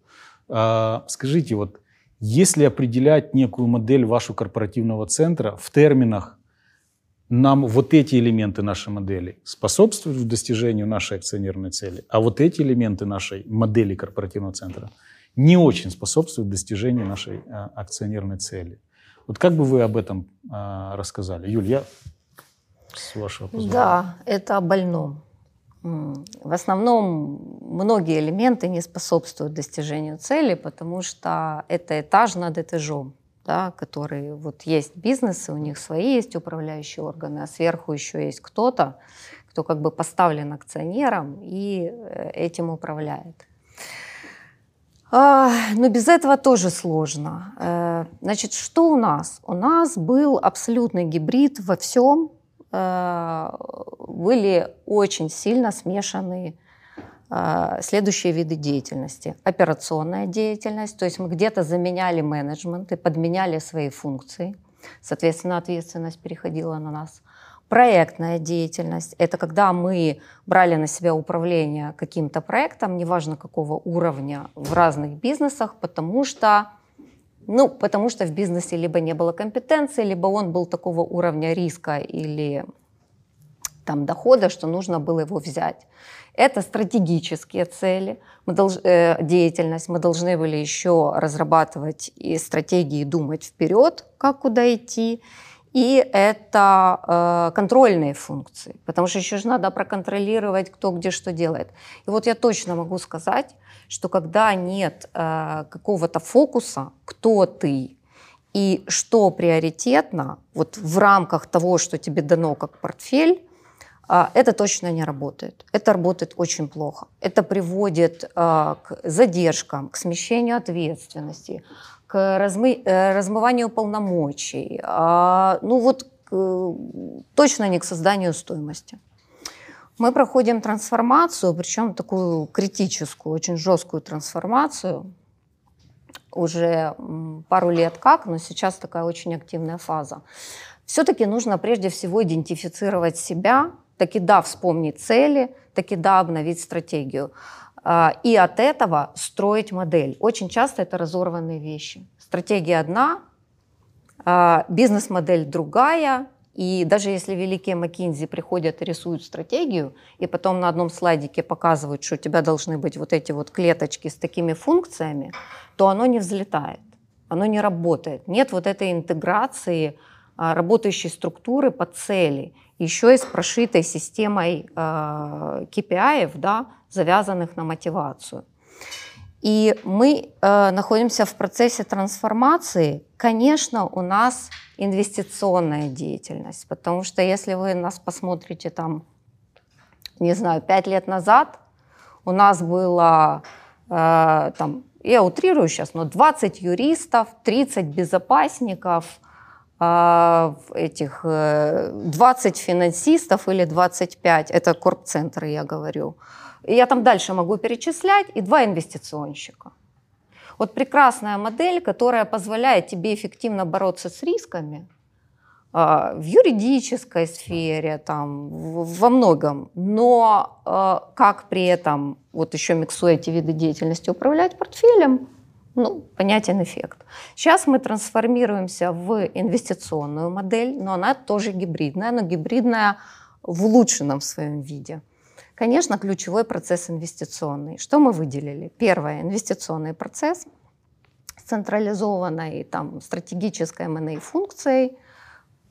А, скажите, вот если определять некую модель вашего корпоративного центра в терминах нам вот эти элементы нашей модели способствуют достижению нашей акционерной цели, а вот эти элементы нашей модели корпоративного центра не очень способствуют достижению нашей а, акционерной цели. Вот как бы вы об этом а, рассказали? Юль, я с вашего позволения. Да, это о больном. В основном многие элементы не способствуют достижению цели, потому что это этаж над этажом, да, который вот есть бизнесы, у них свои есть управляющие органы, а сверху еще есть кто-то, кто как бы поставлен акционером и э, этим управляет. А, Но без этого тоже сложно. Э, Значит, что у нас? У нас был абсолютный гибрид во всем. Э, Были очень сильно смешаны э, следующие виды деятельности. Операционная деятельность, то есть мы где-то заменяли менеджмент и подменяли свои функции. Соответственно, ответственность переходила на нас. Проектная деятельность – это когда мы брали на себя управление каким-то проектом, неважно какого уровня, в разных бизнесах, потому что, ну, потому что в бизнесе либо не было компетенции, либо он был такого уровня риска или там, дохода, что нужно было его взять. Это стратегические цели, мы долж- э, деятельность. Мы должны были еще разрабатывать и стратегии, думать вперед, как куда идти. И это э, контрольные функции, потому что еще же надо проконтролировать, кто где что делает. И вот я точно могу сказать, что когда нет э, какого-то фокуса, кто ты и что приоритетно, вот в рамках того, что тебе дано как портфель, а, это точно не работает. Это работает очень плохо. Это приводит а, к задержкам, к смещению ответственности, к размы- э, размыванию полномочий. а, Ну вот к, точно не к созданию стоимости. Мы проходим трансформацию, причем такую критическую, очень жесткую трансформацию. Уже пару лет как, но сейчас такая очень активная фаза. Все-таки нужно прежде всего идентифицировать себя, таки да, вспомнить цели, таки да, обновить стратегию. А, И от этого строить модель. Очень часто это разорванные вещи. Стратегия одна, а, бизнес-модель другая, и даже если великие Маккинзи приходят и рисуют стратегию, и потом на одном слайдике показывают, что у тебя должны быть вот эти вот клеточки с такими функциями, то оно не взлетает, оно не работает. Нет вот этой интеграции а, работающей структуры по цели, еще и с прошитой системой KPI, да, завязанных на мотивацию. И мы э, находимся в процессе трансформации. Конечно, у нас инвестиционная деятельность, потому что если вы нас посмотрите там, не знаю, пять лет назад, у нас было э, там, я утрирую сейчас, но 20 юристов, 30 безопасников, э, этих э, 20 финансистов или 25, это корпцентры, я говорю. И я там дальше могу перечислять, и два инвестиционщика. Вот прекрасная модель, которая позволяет тебе эффективно бороться с рисками а, в юридической сфере, там, во многом, но а, как при этом, вот еще миксуя эти виды деятельности, управлять портфелем, ну, понятен эффект. Сейчас мы трансформируемся в инвестиционную модель, но она тоже гибридная, но гибридная в улучшенном своем виде. Конечно, ключевой процесс инвестиционный. Что мы выделили? Первое, инвестиционный процесс с централизованной там, стратегической M&A функцией,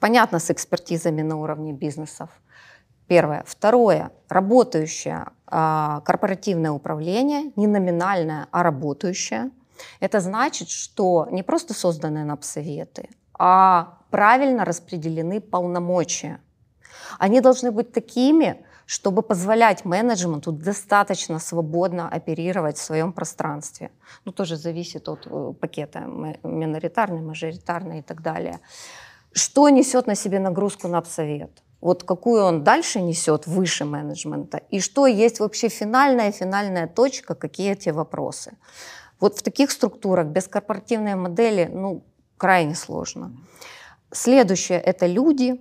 понятно, с экспертизами на уровне бизнесов. Первое. Второе, работающее а, корпоративное управление, не номинальное, а работающее. Это значит, что не просто созданы напсоветы, а правильно распределены полномочия. Они должны быть такими, чтобы позволять менеджменту достаточно свободно оперировать в своем пространстве. Ну, тоже зависит от э, пакета миноритарный, мажоритарный и так далее. Что несет на себе нагрузку на обсовет? Вот какую он дальше несет выше менеджмента? И что есть вообще финальная, финальная точка, какие эти вопросы? Вот в таких структурах без корпоративной модели, ну, крайне сложно. Следующее – это люди,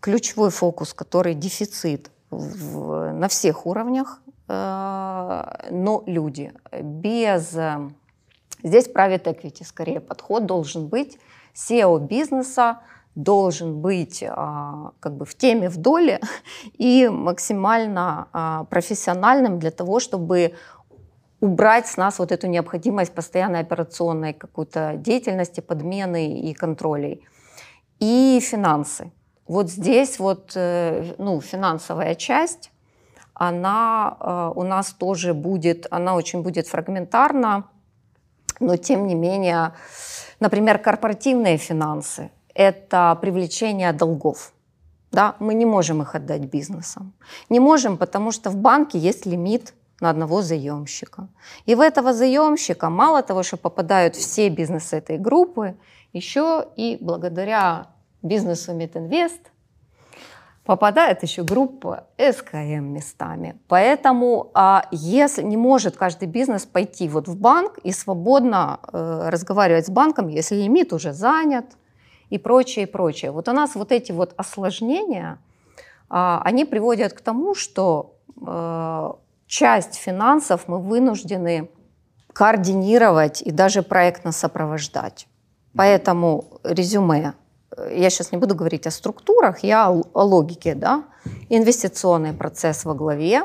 ключевой фокус, который дефицит в, на всех уровнях, э, но люди. Без... Э, здесь private equity скорее подход должен быть. SEO бизнеса должен быть а, как бы в теме, в доле и максимально профессиональным для того, чтобы убрать с нас вот эту необходимость постоянной операционной какой-то деятельности, подмены и контролей. И финансы. Вот здесь вот э, ну, финансовая часть, она э, у нас тоже будет, она очень будет фрагментарна, но тем не менее, например, корпоративные финансы – это привлечение долгов. Да? Мы не можем их отдать бизнесам. Не можем, потому что в банке есть лимит на одного заемщика. И в этого заемщика мало того, что попадают все бизнесы этой группы, еще и благодаря бизнесу Мидинвест попадает еще группа СКМ местами. Поэтому а, если не может каждый бизнес пойти вот в банк и свободно э, разговаривать с банком, если лимит уже занят и прочее, и прочее. Вот у нас вот эти вот осложнения, а, они приводят к тому, что э, часть финансов мы вынуждены координировать и даже проектно сопровождать. Поэтому резюме я сейчас не буду говорить о структурах, я о логике, да, инвестиционный процесс во главе,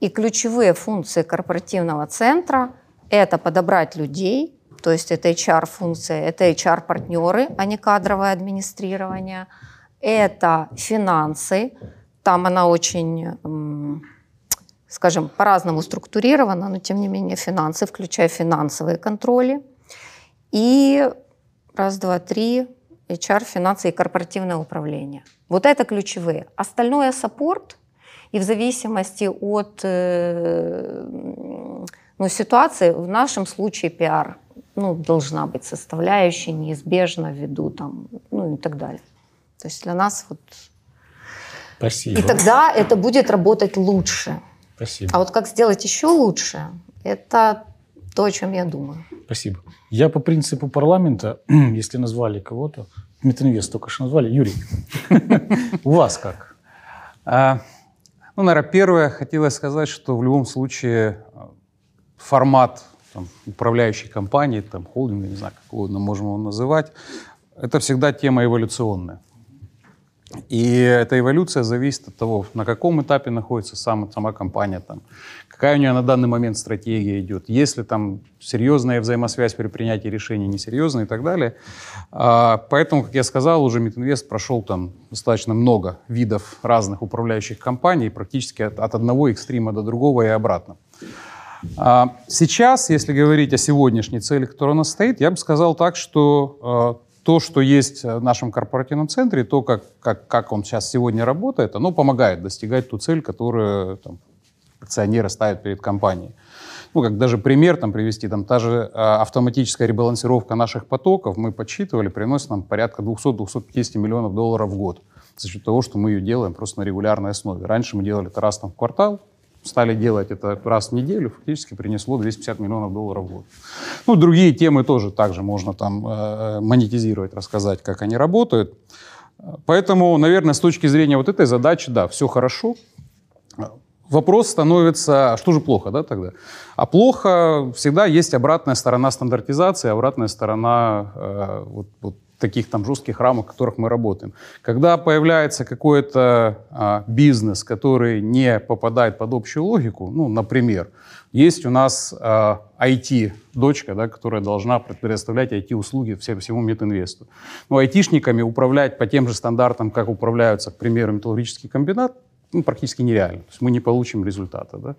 и ключевые функции корпоративного центра – это подобрать людей, то есть это HR-функция, это HR-партнеры, а не кадровое администрирование, это финансы, там она очень, скажем, по-разному структурирована, но тем не менее финансы, включая финансовые контроли, и раз, два, три, HR, финансы и корпоративное управление. Вот это ключевые. Остальное саппорт, и в зависимости от э, ну, ситуации, в нашем случае пиар ну, должна быть составляющей неизбежно ввиду там, ну и так далее. То есть для нас вот... Спасибо. И тогда это будет работать лучше. Спасибо. А вот как сделать еще лучше, это то, о чем я думаю. Спасибо. Я по принципу парламента, если назвали кого-то, Метинвест только что назвали, Юрий, у вас как? А, ну, наверное, первое, хотелось сказать, что в любом случае а, формат там, управляющей компании, там, холдинга, не знаю, как угодно можем его называть, это всегда тема эволюционная. И эта эволюция зависит от того, на каком этапе находится сама, сама компания, там, какая у нее на данный момент стратегия идет, есть ли там серьезная взаимосвязь при принятии решений, несерьезная и так далее. А, поэтому, как я сказал, уже Митинвест прошел там достаточно много видов разных управляющих компаний, практически от, от одного экстрима до другого и обратно. А, сейчас, если говорить о сегодняшней цели, которая у нас стоит, я бы сказал так, что э, то, что есть в нашем корпоративном центре, то, как, как, как он сейчас сегодня работает, оно помогает достигать ту цель, которую там, акционеры ставят перед компанией. Ну, как даже пример там привести, там та же э, автоматическая ребалансировка наших потоков, мы подсчитывали, приносит нам порядка 200-250 миллионов долларов в год за счет того, что мы ее делаем просто на регулярной основе. Раньше мы делали это раз там, в квартал, стали делать это раз в неделю, фактически принесло 250 миллионов долларов в год. Ну, другие темы тоже также можно там э, монетизировать, рассказать, как они работают. Поэтому, наверное, с точки зрения вот этой задачи, да, все хорошо. Вопрос становится, а что же плохо, да, тогда? А плохо всегда есть обратная сторона стандартизации, обратная сторона э, вот, вот таких там жестких рамок, в которых мы работаем. Когда появляется какой-то а, бизнес, который не попадает под общую логику, ну, например, есть у нас а, IT-дочка, да, которая должна предоставлять IT-услуги всем, всему Метинвесту. Но айтишниками управлять по тем же стандартам, как управляются, к примеру, металлургический комбинат, ну, практически нереально. То есть мы не получим результата. Да?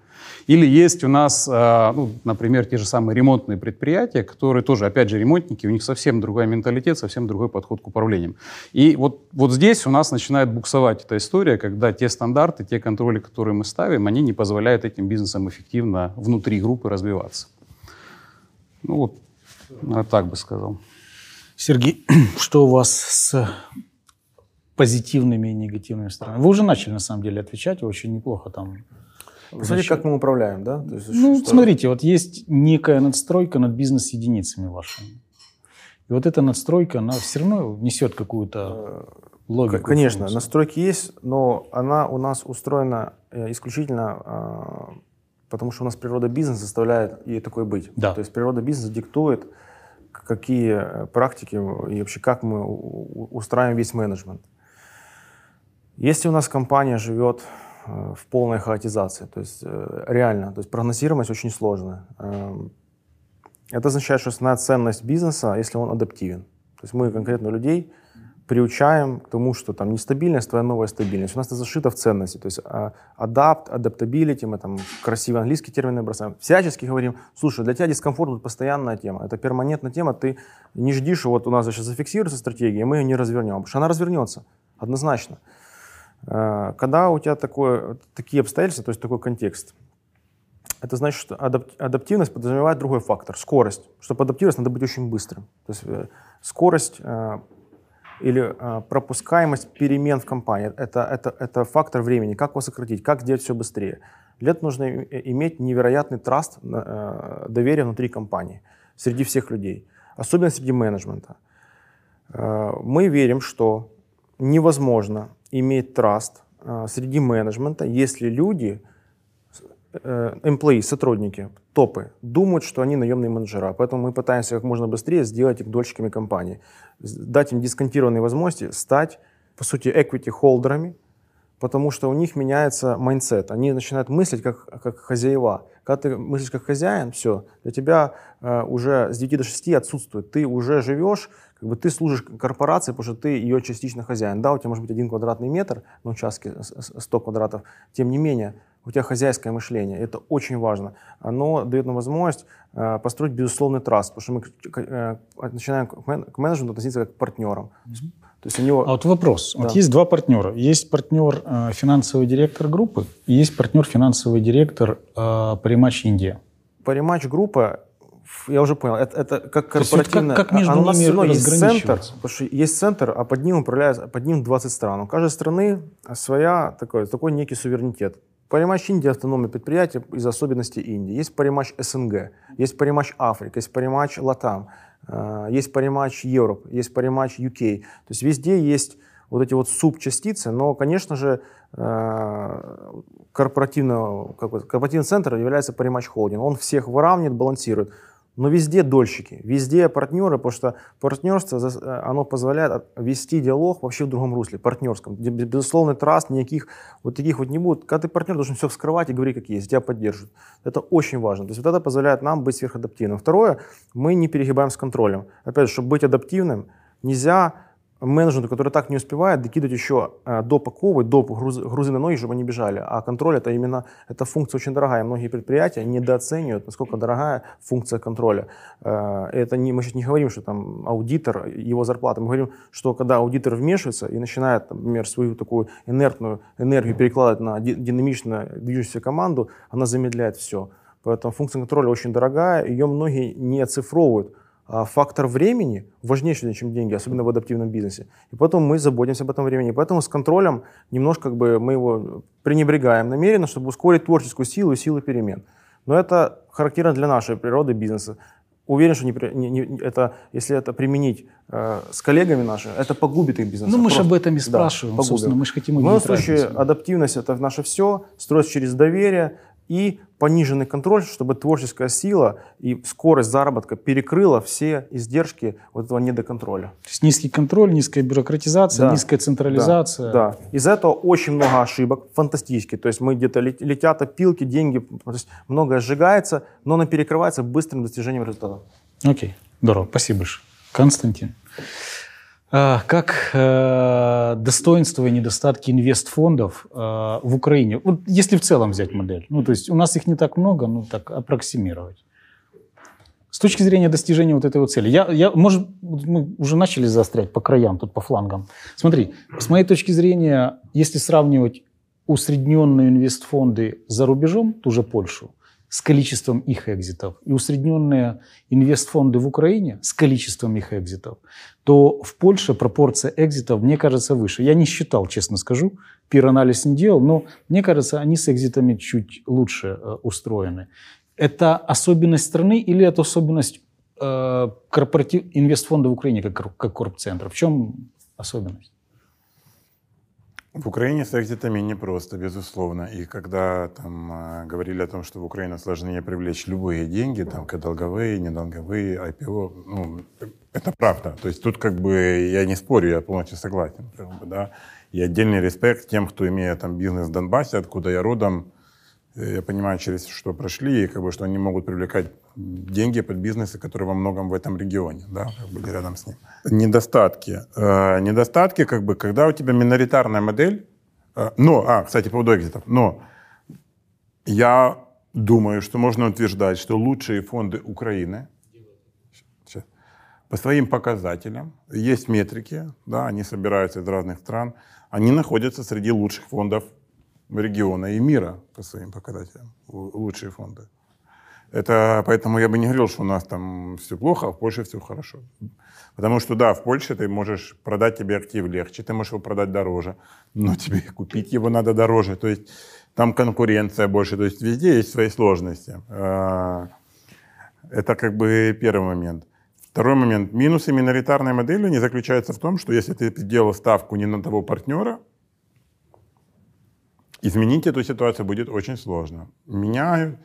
Или есть у нас, э, ну, например, те же самые ремонтные предприятия, которые тоже, опять же, ремонтники, у них совсем другой менталитет, совсем другой подход к управлениям. И вот, вот здесь у нас начинает буксовать эта история, когда те стандарты, те контроли, которые мы ставим, они не позволяют этим бизнесам эффективно внутри группы развиваться. Ну вот, я так бы сказал. Сергей, что у вас с позитивными и негативными сторонами. Вы уже начали, на самом деле, отвечать очень неплохо там. Смотрите, как мы управляем, да? То есть, ну, что... смотрите, вот есть некая надстройка над бизнес-единицами вашими. И вот эта надстройка, она все равно несет какую-то э, логику. Конечно, функцию. настройки есть, но она у нас устроена э, исключительно а, потому, что у нас природа бизнеса заставляет ей такой быть. Да. То есть природа бизнеса диктует, какие э, практики и вообще как мы устраиваем весь менеджмент. Если у нас компания живет э, в полной хаотизации, то есть э, реально, то есть прогнозируемость очень сложная. Эм, это означает, что основная ценность бизнеса, если он адаптивен. То есть мы конкретно людей приучаем к тому, что там нестабильность, твоя новая стабильность. У нас это зашито в ценности. То есть adapt, adaptability, мы там красивые английские термины бросаем. Всячески говорим, слушай, для тебя дискомфорт это постоянная тема, это перманентная тема, ты не жди, что вот у нас сейчас зафиксируется стратегия, и мы ее не развернем, потому что она развернется, однозначно. Э, когда у тебя такое, такие обстоятельства, то есть такой контекст, это значит, что адаптивность подразумевает другой фактор – скорость. Чтобы адаптироваться, надо быть очень быстрым. То есть э, скорость э, или пропускаемость перемен в компании – это, это, это фактор времени. Как его сократить, как сделать все быстрее. Для этого нужно иметь невероятный траст, доверие внутри компании, среди всех людей, особенно среди менеджмента. Мы верим, что невозможно иметь trust э, среди менеджмента, если люди, э, employees, сотрудники, топы, думают, что они наемные менеджера. Поэтому мы пытаемся как можно быстрее сделать их дольщиками компании, дать им дисконтированные возможности стать, по сути, equity holder ами, потому что у них меняется mindset. Они начинают мыслить как, как хозяева. Когда ты мыслишь как хозяин, все, для тебя э, уже с 9 до 6 отсутствует. Ты уже живешь как бы ты служишь корпорации, потому что ты ее частично хозяин. Да, у тебя может быть один квадратный метр на участке 100 квадратов, тем не менее, у тебя хозяйское мышление, это очень важно. Оно дает нам возможность э, построить безусловный траст, потому что мы э, начинаем к менеджменту относиться как к партнерам. То есть у него... А вот вопрос. Да. Вот есть два партнера. Есть партнер э, финансовый директор группы, и есть партнер финансовый директор э, Паримач Индия. Паримач группа я уже понял, это, это как корпоративная... как, как между а нас ними есть центр, потому что есть центр, а под ним управляют, под ним 20 стран. У каждой страны своя такой, такой некий суверенитет. Паримач Индии автономное предприятие из особенностей Индии. Есть Паримач СНГ, есть Паримач Африка, есть Паримач Латам, э, есть Паримач Европ, есть Паримач UK. То есть везде есть вот эти вот субчастицы, но, конечно же, э, корпоративного, корпоративный центр является Паримач Холдинг. Он всех выравнивает, балансирует. Но везде дольщики, везде партнеры, потому что партнерство, э, оно позволяет вести диалог вообще в другом русле, партнерском. Безусловный траст, никаких вот таких вот не будет. Когда ты партнер, должен все вскрывать и говорить, как есть, тебя поддерживают. Это очень важно. То есть вот это позволяет нам быть сверхадаптивным. Второе, мы не перегибаем с контролем. Опять же, чтобы быть адаптивным, нельзя менеджменту, который так не успевает, докидывать еще э, допаковывать, доп груз, грузы на ноги, чтобы они бежали. А контроль это именно, эта функция очень дорогая. Многие предприятия недооценивают, насколько дорогая функция контроля. Э, это не, мы сейчас не говорим, что там аудитор, его зарплата. Мы говорим, что когда аудитор вмешивается и начинает, например, свою такую инертную энергию перекладывать на динамично движущуюся команду, она замедляет все. Поэтому функция контроля очень дорогая, ее многие не оцифровывают. А фактор времени важнее, чем деньги, особенно в адаптивном бизнесе. И поэтому мы заботимся об этом времени. Поэтому с контролем немножко как бы мы его пренебрегаем намеренно, чтобы ускорить творческую силу и силу перемен. Но это характерно для нашей природы бизнеса. Уверен, что не, не, не, это, если это применить э, с коллегами нашими, это погубит их бизнес. Ну, мы же об этом и спрашиваем, да, собственно, мы же хотим В моем случае адаптивность – это наше все, строить через доверие, и пониженный контроль, чтобы творческая сила и скорость заработка перекрыла все издержки вот этого недоконтроля. То есть низкий контроль, низкая бюрократизация, да, низкая централизация. Да, да. Из-за этого очень много ошибок, фантастически. То есть мы где-то летят опилки, деньги, то есть многое сжигается, но оно перекрывается быстрым достижением результата. Окей, здорово, спасибо большое. Константин. А, как э, достоинства и недостатки инвестфондов э, в Украине? Вот если в целом взять модель. Ну, то есть у нас их не так много, ну так аппроксимировать. С точки зрения достижения вот этой вот цели. Я, я, может, мы уже начали заострять по краям, тут по флангам. Смотри, с моей точки зрения, если сравнивать усредненные инвестфонды за рубежом, ту же Польшу, с количеством их экзитов и усредненные инвестфонды в Украине с количеством их экзитов, то в Польше пропорция экзитов, мне кажется, выше. Я не считал, честно скажу, пир-анализ не делал, но мне кажется, они с экзитами чуть лучше э, устроены. Это особенность страны или это особенность э, корпоратив инвестфонда в Украине как, как корпцентра? В чем особенность? В Украине с экзитами непросто, безусловно. И когда там э, говорили о том, что в Украину сложнее привлечь любые деньги, там, как долговые, недолговые, IPO, ну, это правда. То есть тут как бы я не спорю, я полностью согласен. Да. И отдельный респект тем, кто имеет там бизнес в Донбассе, откуда я родом, Э, я понимаю, через что прошли, и как бы, что они могут привлекать деньги под бизнесы, которые во многом в этом регионе, да, были рядом с ним. Недостатки. Э, недостатки, как бы, когда у тебя миноритарная модель, э, но, а, кстати, по поводу экзитов, но я думаю, что можно утверждать, что лучшие фонды Украины по своим показателям, есть метрики, да, они собираются из разных стран, они находятся среди лучших фондов региона и мира по своим показателям, лучшие фонды. Это поэтому я бы не говорил, что у нас там все плохо, а в Польше все хорошо. Потому что да, в Польше ты можешь продать тебе актив легче, ты можешь его продать дороже, но тебе купить его надо дороже. То есть там конкуренция больше, то есть везде есть свои сложности. А, это как бы первый момент. Второй момент. Минусы миноритарной модели не заключаются в том, что если ты сделал ставку не на того партнера, изменить эту ситуацию будет очень сложно. Меня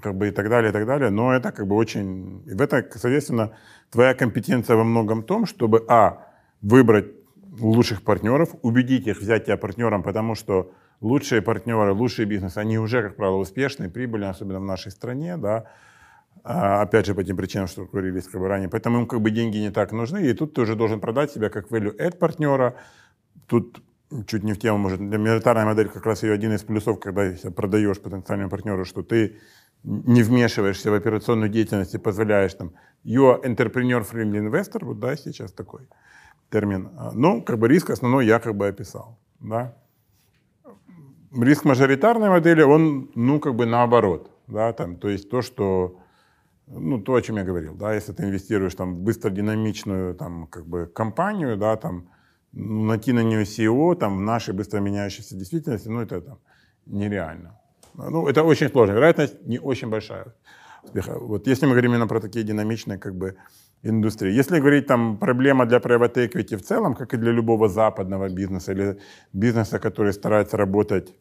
как бы и так далее, и так далее, но это как бы очень... И в это, соответственно, твоя компетенция во многом в том, чтобы, а, выбрать лучших партнеров, убедить их взять тебя партнером, потому что лучшие партнеры, лучшие бизнесы, они уже, как правило, успешные, прибыльные, особенно в нашей стране, да, а, опять же, по тем причинам, что говорились как бы ранее. Поэтому им как бы деньги не так нужны, и тут ты уже должен продать себя как value add партнера, тут чуть не в тему, может, для миноритарная модель как раз ее один из плюсов, когда продаешь потенциальному партнеру, что ты не вмешиваешься в операционную деятельность и позволяешь там, you entrepreneur-friendly investor, вот да, сейчас такой термин. Ну, как бы риск основной я как бы описал, да. Риск мажоритарной модели, он, ну, как бы наоборот, да, там, то есть то, что, ну, то, о чем я говорил, да, если ты инвестируешь там в быстро динамичную, там, как бы компанию, да, там, найти на нее SEO там, в нашей быстро меняющейся действительности, ну, это там, нереально. Ну, это очень сложно. Вероятность не очень большая успеха. Вот если мы говорим именно про такие динамичные как бы, индустрии. Если говорить там проблема для private equity в целом, как и для любого западного бизнеса или бизнеса, который старается работать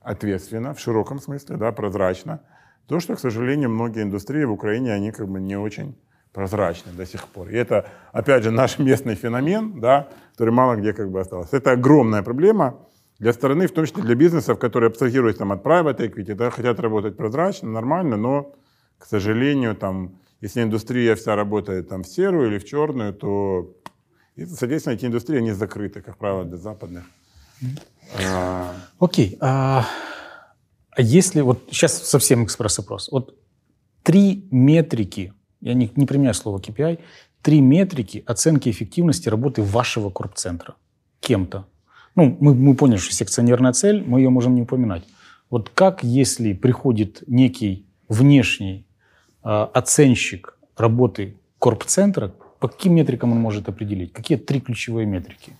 ответственно, в широком смысле, да, прозрачно, то, что, к сожалению, многие индустрии в Украине, они как бы не очень прозрачны до сих пор. И это, опять же, наш местный феномен, да, который мало где как бы остался. Это огромная проблема для страны, в том числе для бизнесов, которые абстрагируются там, от private equity, да, хотят работать прозрачно, нормально, но, к сожалению, там, если индустрия вся работает там, в серую или в черную, то соответственно, эти индустрии, они закрыты, как правило, для западных. А, Окей. А, а если вот сейчас совсем экспресс-опрос. Вот три метрики, я не, не применяю слово KPI, три метрики оценки эффективности работы вашего корпцентра кем-то. Ну, мы, мы поняли, что секционерная цель, мы ее можем не упоминать. Вот как, если приходит некий внешний э, оценщик работы корпцентра, по каким метрикам он может определить? Какие три ключевые метрики?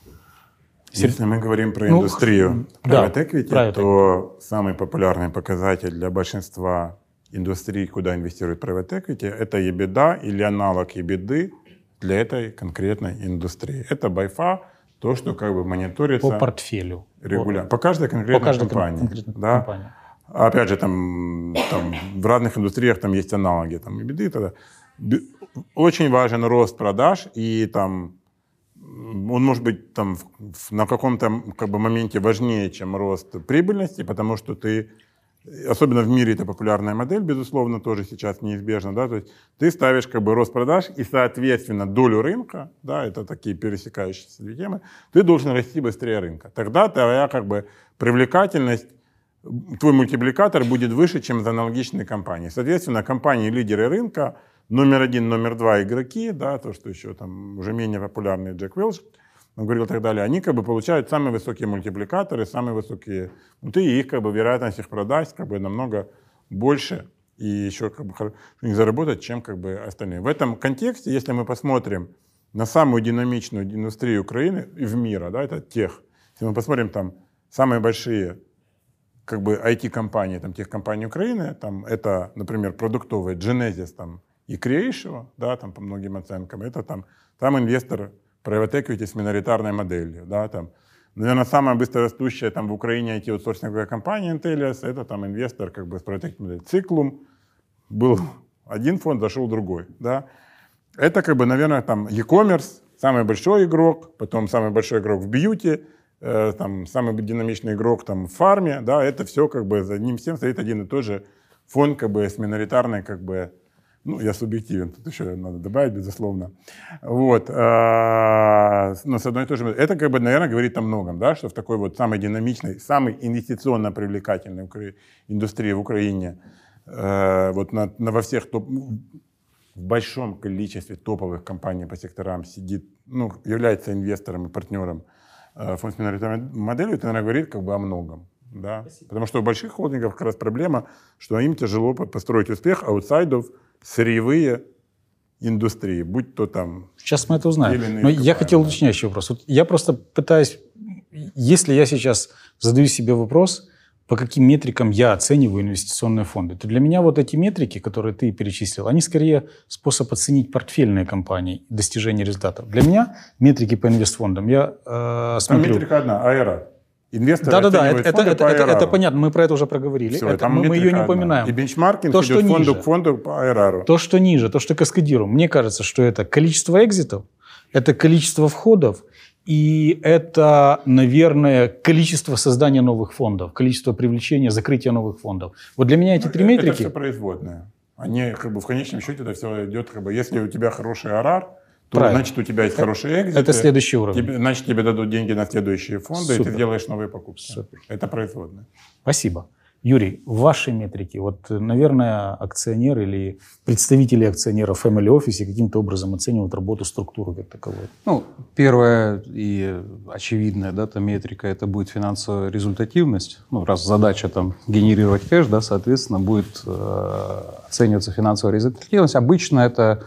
Если мы говорим про ну, индустрию да, private equity, private то самый популярный показатель для большинства индустрий, куда инвестирует private equity, это EBITDA или аналог EBITDA для этой конкретной индустрии. Это far то, что как бы мониторится... По портфелю. Регулярно. По каждой конкретной по каждой компании. Конкретной да? компании. Опять же, там, там в разных индустриях там есть аналоги, там и беды тогда. Очень важен рост продаж, и там он может быть там на каком-то как бы, моменте важнее, чем рост прибыльности, потому что ты, особенно в мире это популярная модель, безусловно, тоже сейчас неизбежно, да, то есть ты ставишь как бы рост продаж и, соответственно, долю рынка, да, это такие пересекающиеся две темы, ты должен расти быстрее рынка. Тогда твоя как бы привлекательность твой мультипликатор будет выше, чем за аналогичные компании. Соответственно, компании-лидеры рынка – номер один, номер два игроки, да, то, что еще там уже менее популярный Джек Уилш, говорил и так далее, они как бы получают самые высокие мультипликаторы, самые высокие, ну, ты их как бы вероятность их продать как бы намного больше и еще как бы не заработать, чем как бы остальные. В этом контексте, если мы посмотрим на самую динамичную индустрию Украины и в мира, да, это тех, если мы посмотрим там самые большие как бы IT-компании, там, тех компаний Украины, там, это, например, продуктовые, Genesis, там, и Creation, да, там по многим оценкам, это там, там инвестор private equity с миноритарной моделью, да, там, наверное, самая быстрорастущая там в Украине IT-аутсорсинговая компания Intellias, это там инвестор как бы с private equity моделью. Циклум был один фонд, зашел другой, да. Это как бы, наверное, там e-commerce, самый большой игрок, потом самый большой игрок в бьюти, там самый динамичный игрок там в фарме, да, это все как бы за ним всем стоит один и тот же фонд как бы с миноритарной как бы ну, я субъективен, тут еще надо добавить, безусловно. Вот. А, но с одной и той же... Это, как бы, наверное, говорит о многом, да, что в такой вот самой динамичной, самой инвестиционно привлекательной индустрии в Украине, э, вот на, на, во всех топ... в большом количестве топовых компаний по секторам сидит, ну, является инвестором и партнером э, фонд с миноритарной моделью, это, наверное, говорит как бы о многом. Да? Спасибо. Потому что у больших холдингов как раз проблема, что им тяжело построить успех аутсайдов, сырьевые индустрии, будь то там... Сейчас мы это узнаем. Но я хотел уточняющий вопрос. Вот я просто пытаюсь, если я сейчас задаю себе вопрос, по каким метрикам я оцениваю инвестиционные фонды, то для меня вот эти метрики, которые ты перечислил, они скорее способ оценить портфельные компании, достижение результатов. Для меня метрики по инвестфондам я э, смотрю... Там метрика одна, АЭРА. Инвесторы да, да, да, это, это, это, это, это понятно, мы про это уже проговорили. Все, это, мы, мы ее не упоминаем. И бенчмаркинг то, что идет ниже, фонду к фонду по IRR. То, что ниже, то, что каскадируем. Мне кажется, что это количество экзитов, это количество входов, и это, наверное, количество создания новых фондов, количество привлечения, закрытия новых фондов. Вот для меня эти ну, три метрики... Это все производное. Они, как бы, в конечном счете, это все идет, как бы, если у тебя хороший арар, то Правильно. значит у тебя есть хорошие экзиты. Это следующий уровень. Тебе, значит тебе дадут деньги на следующие фонды, Супер. и ты делаешь новые покупки. Супер. Это производное. Спасибо. Юрий, ваши метрики, вот, наверное, акционеры или представители акционеров Family Office каким-то образом оценивают работу структуры как таковой. Ну, первая и очевидная да, та метрика – это будет финансовая результативность. Ну, раз задача там генерировать кэш, да, соответственно, будет э, оцениваться финансовая результативность. Обычно это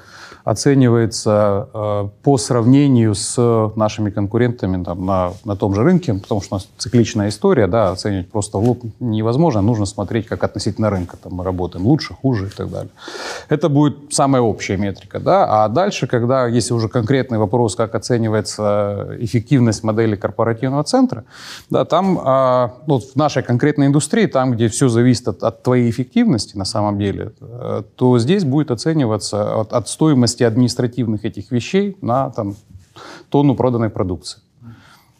оценивается э, по сравнению с нашими конкурентами там, на, на том же рынке, потому что у нас цикличная история, да, оценивать просто в лоб невозможно, нужно смотреть, как относительно рынка там, мы работаем, лучше, хуже и так далее. Это будет самая общая метрика. Да? А дальше, когда, если уже конкретный вопрос, как оценивается эффективность модели корпоративного центра, да, там э, ну, в нашей конкретной индустрии, там, где все зависит от, от твоей эффективности на самом деле, э, то здесь будет оцениваться от, от стоимости административных этих вещей на там, тонну проданной продукции.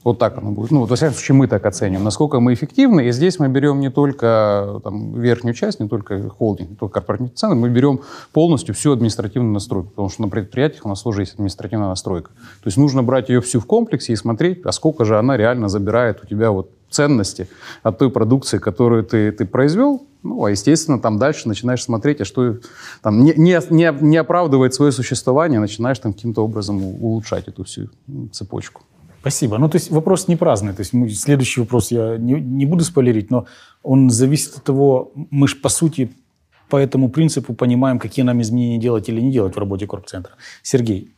Вот так оно будет. Ну, вот, во всяком случае, мы так оценим, насколько мы эффективны. И здесь мы берем не только там, верхнюю часть, не только холдинг, не только корпоративные цены, мы берем полностью всю административную настройку, потому что на предприятиях у нас тоже есть административная настройка. То есть нужно брать ее всю в комплексе и смотреть, а сколько же она реально забирает у тебя вот ценности от той продукции, которую ты, ты произвел, ну, а естественно, там дальше начинаешь смотреть, а что там не, не, не, не оправдывает свое существование, начинаешь там каким-то образом улучшать эту всю цепочку. Спасибо. Ну, то есть вопрос не праздный. То есть следующий вопрос я не, не буду спойлерить, но он зависит от того, мы же по сути по этому принципу понимаем, какие нам изменения делать или не делать в работе корпцентра. Сергей,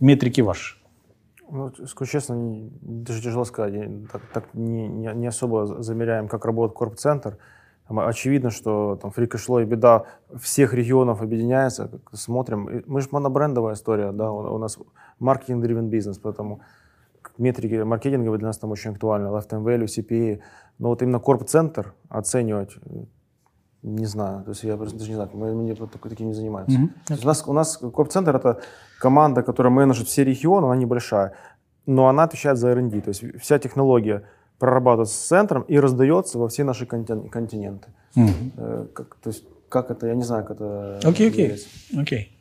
метрики ваши. Ну, скажу честно, даже тяжело сказать. Так, так не, не, особо замеряем, как работает корпцентр. Очевидно, что там фрикошло и беда всех регионов объединяется. Смотрим. Мы же монобрендовая история, да, у, у нас маркетинг-дривен бизнес, поэтому метрики маркетинговые для нас там очень актуальны, lifetime value, CPA. Но вот именно корп-центр оценивать не знаю, то есть я даже не знаю, мы, мы таким не занимаемся. Mm-hmm. То есть у нас, у нас корп-центр это команда, которая менеджит все регионы, она небольшая, но она отвечает за R&D, то есть вся технология прорабатывается с центром и раздается во все наши континенты. Mm-hmm. Как, то есть как это, я не знаю, как это... Окей, окей, окей.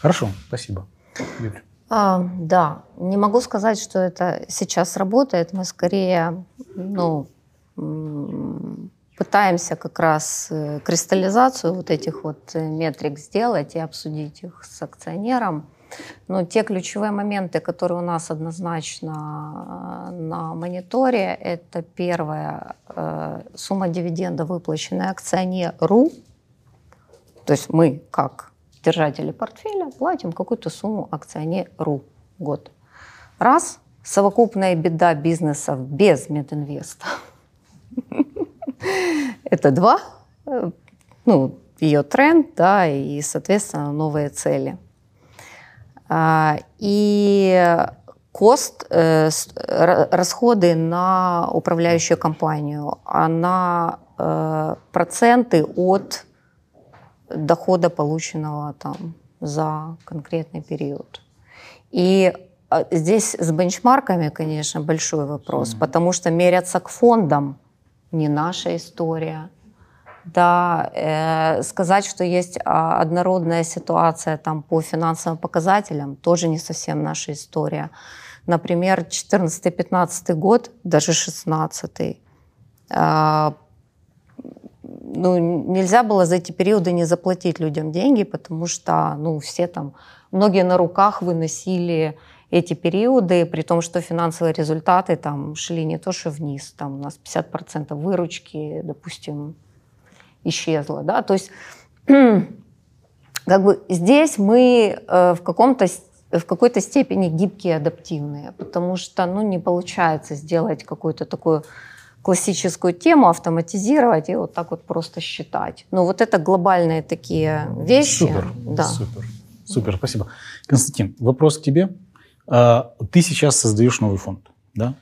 Хорошо, спасибо. Юль. А, да, не могу сказать, что это сейчас работает. Мы скорее, ну, пытаемся как раз э, кристаллизацию вот этих вот э, метрик сделать и обсудить их с акционером. Но те ключевые моменты, которые у нас однозначно э, на мониторе, это первое, сумма дивиденда, выплаченная акционеру, то есть мы как держатели портфеля платим какую-то сумму акционеру в год. Раз. Совокупная беда бизнесов без Мединвеста. Это два. Ну, ее тренд, да, и, соответственно, новые цели. А, и кост, э, расходы на управляющую компанию, а на э, проценты от дохода, полученного там за конкретный период. И а, здесь с бенчмарками, конечно, большой вопрос, mm-hmm. потому что меряться к фондам не наша история. Да, э, сказать, что есть а, однородная ситуация там по финансовым показателям, тоже не совсем наша история. Например, 14-15 год, даже 16 ну, нельзя было за эти периоды не заплатить людям деньги, потому что ну, все там, многие на руках выносили эти периоды, при том, что финансовые результаты там шли не то что вниз, там у нас 50% выручки, допустим, исчезло. Да? То есть как бы здесь мы э, в каком-то в какой-то степени гибкие, адаптивные, потому что ну, не получается сделать какую-то такую классическую тему автоматизировать и вот так вот просто считать. Но вот это глобальные такие вещи. Супер, да. супер, супер, спасибо. Константин, вопрос к тебе. А, ты сейчас создаешь новый фонд, да?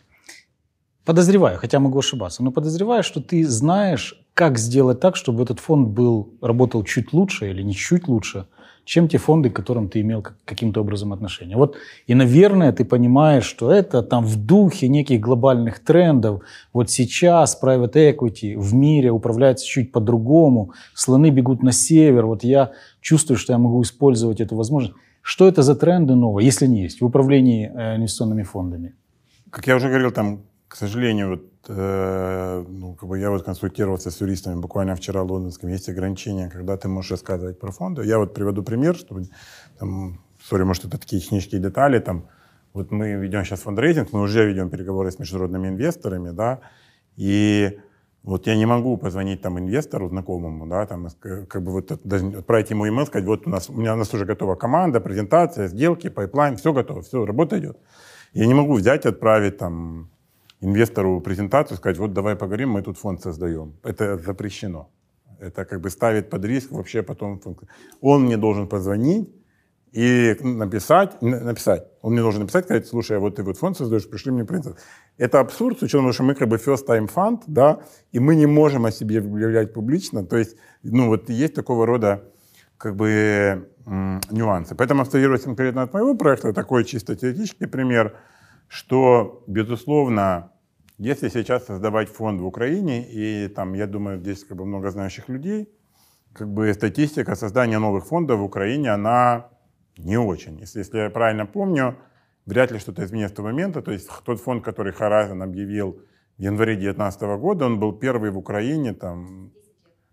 Подозреваю, хотя могу ошибаться, но подозреваю, что ты знаешь, как сделать так, чтобы этот фонд был, работал чуть лучше или не чуть лучше, чем те фонды, к которым ты имел каким-то образом отношение. Вот, и, наверное, ты понимаешь, что это там в духе неких глобальных трендов. Вот сейчас private equity в мире управляется чуть по-другому, слоны бегут на север. Вот я чувствую, что я могу использовать эту возможность. Что это за тренды новые, если не есть, в управлении э, инвестиционными фондами? Как я уже говорил, там, к сожалению, вот Э, ну, как бы я вот консультировался с юристами буквально вчера в Лондонском, есть ограничения, когда ты можешь рассказывать про фонды. Я вот приведу пример, чтобы, там, сори, может, это такие технические детали, там, вот мы ведем сейчас фандрейзинг, мы уже ведем переговоры с международными инвесторами, да, и вот я не могу позвонить там инвестору знакомому, да, там, как бы вот отправить ему email, сказать, вот у нас, у меня у нас уже готова команда, презентация, сделки, pipeline, все готово, все, работа идет. Я не могу взять, отправить там инвестору презентацию, сказать, вот давай поговорим, мы тут фонд создаем. Это запрещено. Это как бы ставит под риск вообще потом. Он мне должен позвонить и написать, написать. Он мне должен написать, сказать, слушай, а вот ты вот фонд создаешь, пришли мне презентацию. Это абсурд, с учетом того, что мы как бы first time fund, да, и мы не можем о себе объявлять публично. То есть, ну вот есть такого рода как бы нюансы. Поэтому абстрагируясь конкретно от моего проекта, такой чисто теоретический пример – что, безусловно, если сейчас создавать фонд в Украине, и там, я думаю, здесь как бы много знающих людей, как бы статистика создания новых фондов в Украине, она не очень. Если, если я правильно помню, вряд ли что-то изменится с того момента. То есть тот фонд, который Horizon объявил в январе 2019 года, он был первый в Украине там,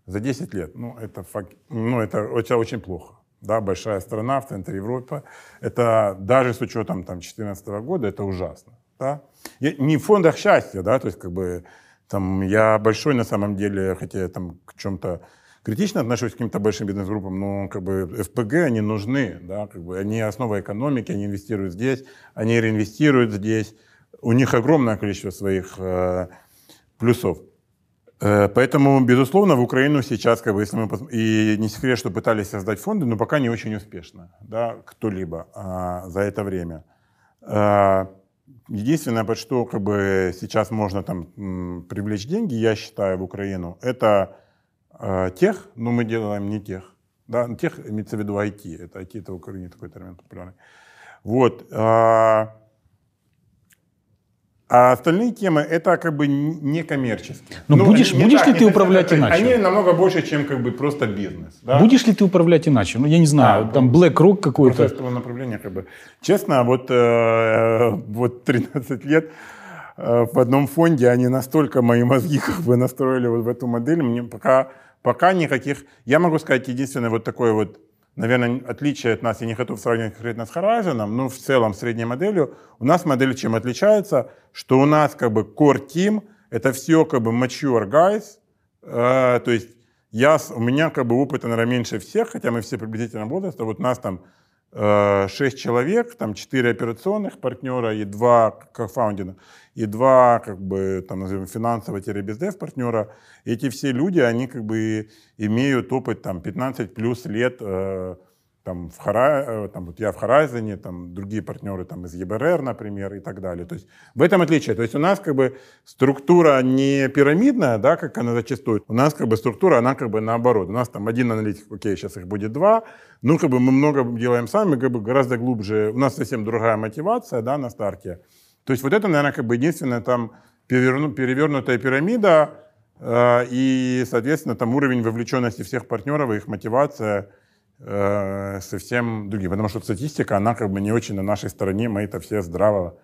за 10 лет. Ну, это, ну, это очень, очень плохо. Да, большая страна в центре Европы. Это даже с учетом 2014 года, это ужасно. Да? И не в фондах счастья, да, то есть как бы там я большой на самом деле, хотя я там к чем-то критично отношусь к каким-то большим бизнес-группам, но как бы ФПГ, они нужны, да, как бы они основа экономики, они инвестируют здесь, они реинвестируют здесь, у них огромное количество своих э, плюсов. Э, поэтому, безусловно, в Украину сейчас, как бы, если мы и не секрет, что пытались создать фонды, но пока не очень успешно, да, кто-либо а, за это время. А, единственное, под что как бы сейчас можно там привлечь деньги, я считаю, в Украину, это а, тех, но мы делаем не тех. Да, тех имеется в виду IT. Это IT это в Украине такой термин популярный. Вот. А, а остальные темы это как бы не коммерческие. Но ну, будешь, не будешь так, ли ты управлять иначе? Они намного больше, чем как бы просто бизнес. Да? Будешь ли ты управлять иначе? Ну, я не знаю, а, там BlackRock какой-то. Просто этого направления как бы. Честно, вот, э, вот 13 лет э, в одном фонде они настолько мои мозги как бы настроили вот в эту модель, мне пока Пока никаких... Я могу сказать единственное вот такое вот, наверное, отличие от нас, я не готов сравнивать конкретно с Horizon, но в целом средней моделью, у нас модель чем отличается, что у нас как бы core team, это все как бы mature guys, э, то есть я, у меня как бы опыта, наверное, меньше всех, хотя мы все приблизительно возраста, вот нас там э, 6 человек, там 4 операционных партнера и 2 кофаундера и два, как бы, там, назовем, финансово-бездев партнера. Эти все люди, они как бы имеют опыт там 15 плюс лет э, там, в Хара, э, там, вот я в Horizon, там, другие партнеры там, из ЕБРР, например, и так далее. То есть в этом отличие. То есть у нас как бы структура не пирамидная, да, как она зачастую. У нас как бы структура, она как бы наоборот. У нас там один аналитик, окей, сейчас их будет два. Ну, как бы мы много делаем сами, как бы гораздо глубже. У нас совсем другая мотивация, да, на старте. То есть вот это, наверное, как бы единственная там переверну, перевернутая пирамида, э, и, соответственно, там уровень вовлеченности всех партнеров и их мотивация э, совсем другие. Потому что статистика, она как бы не очень на нашей стороне, мы это все здраво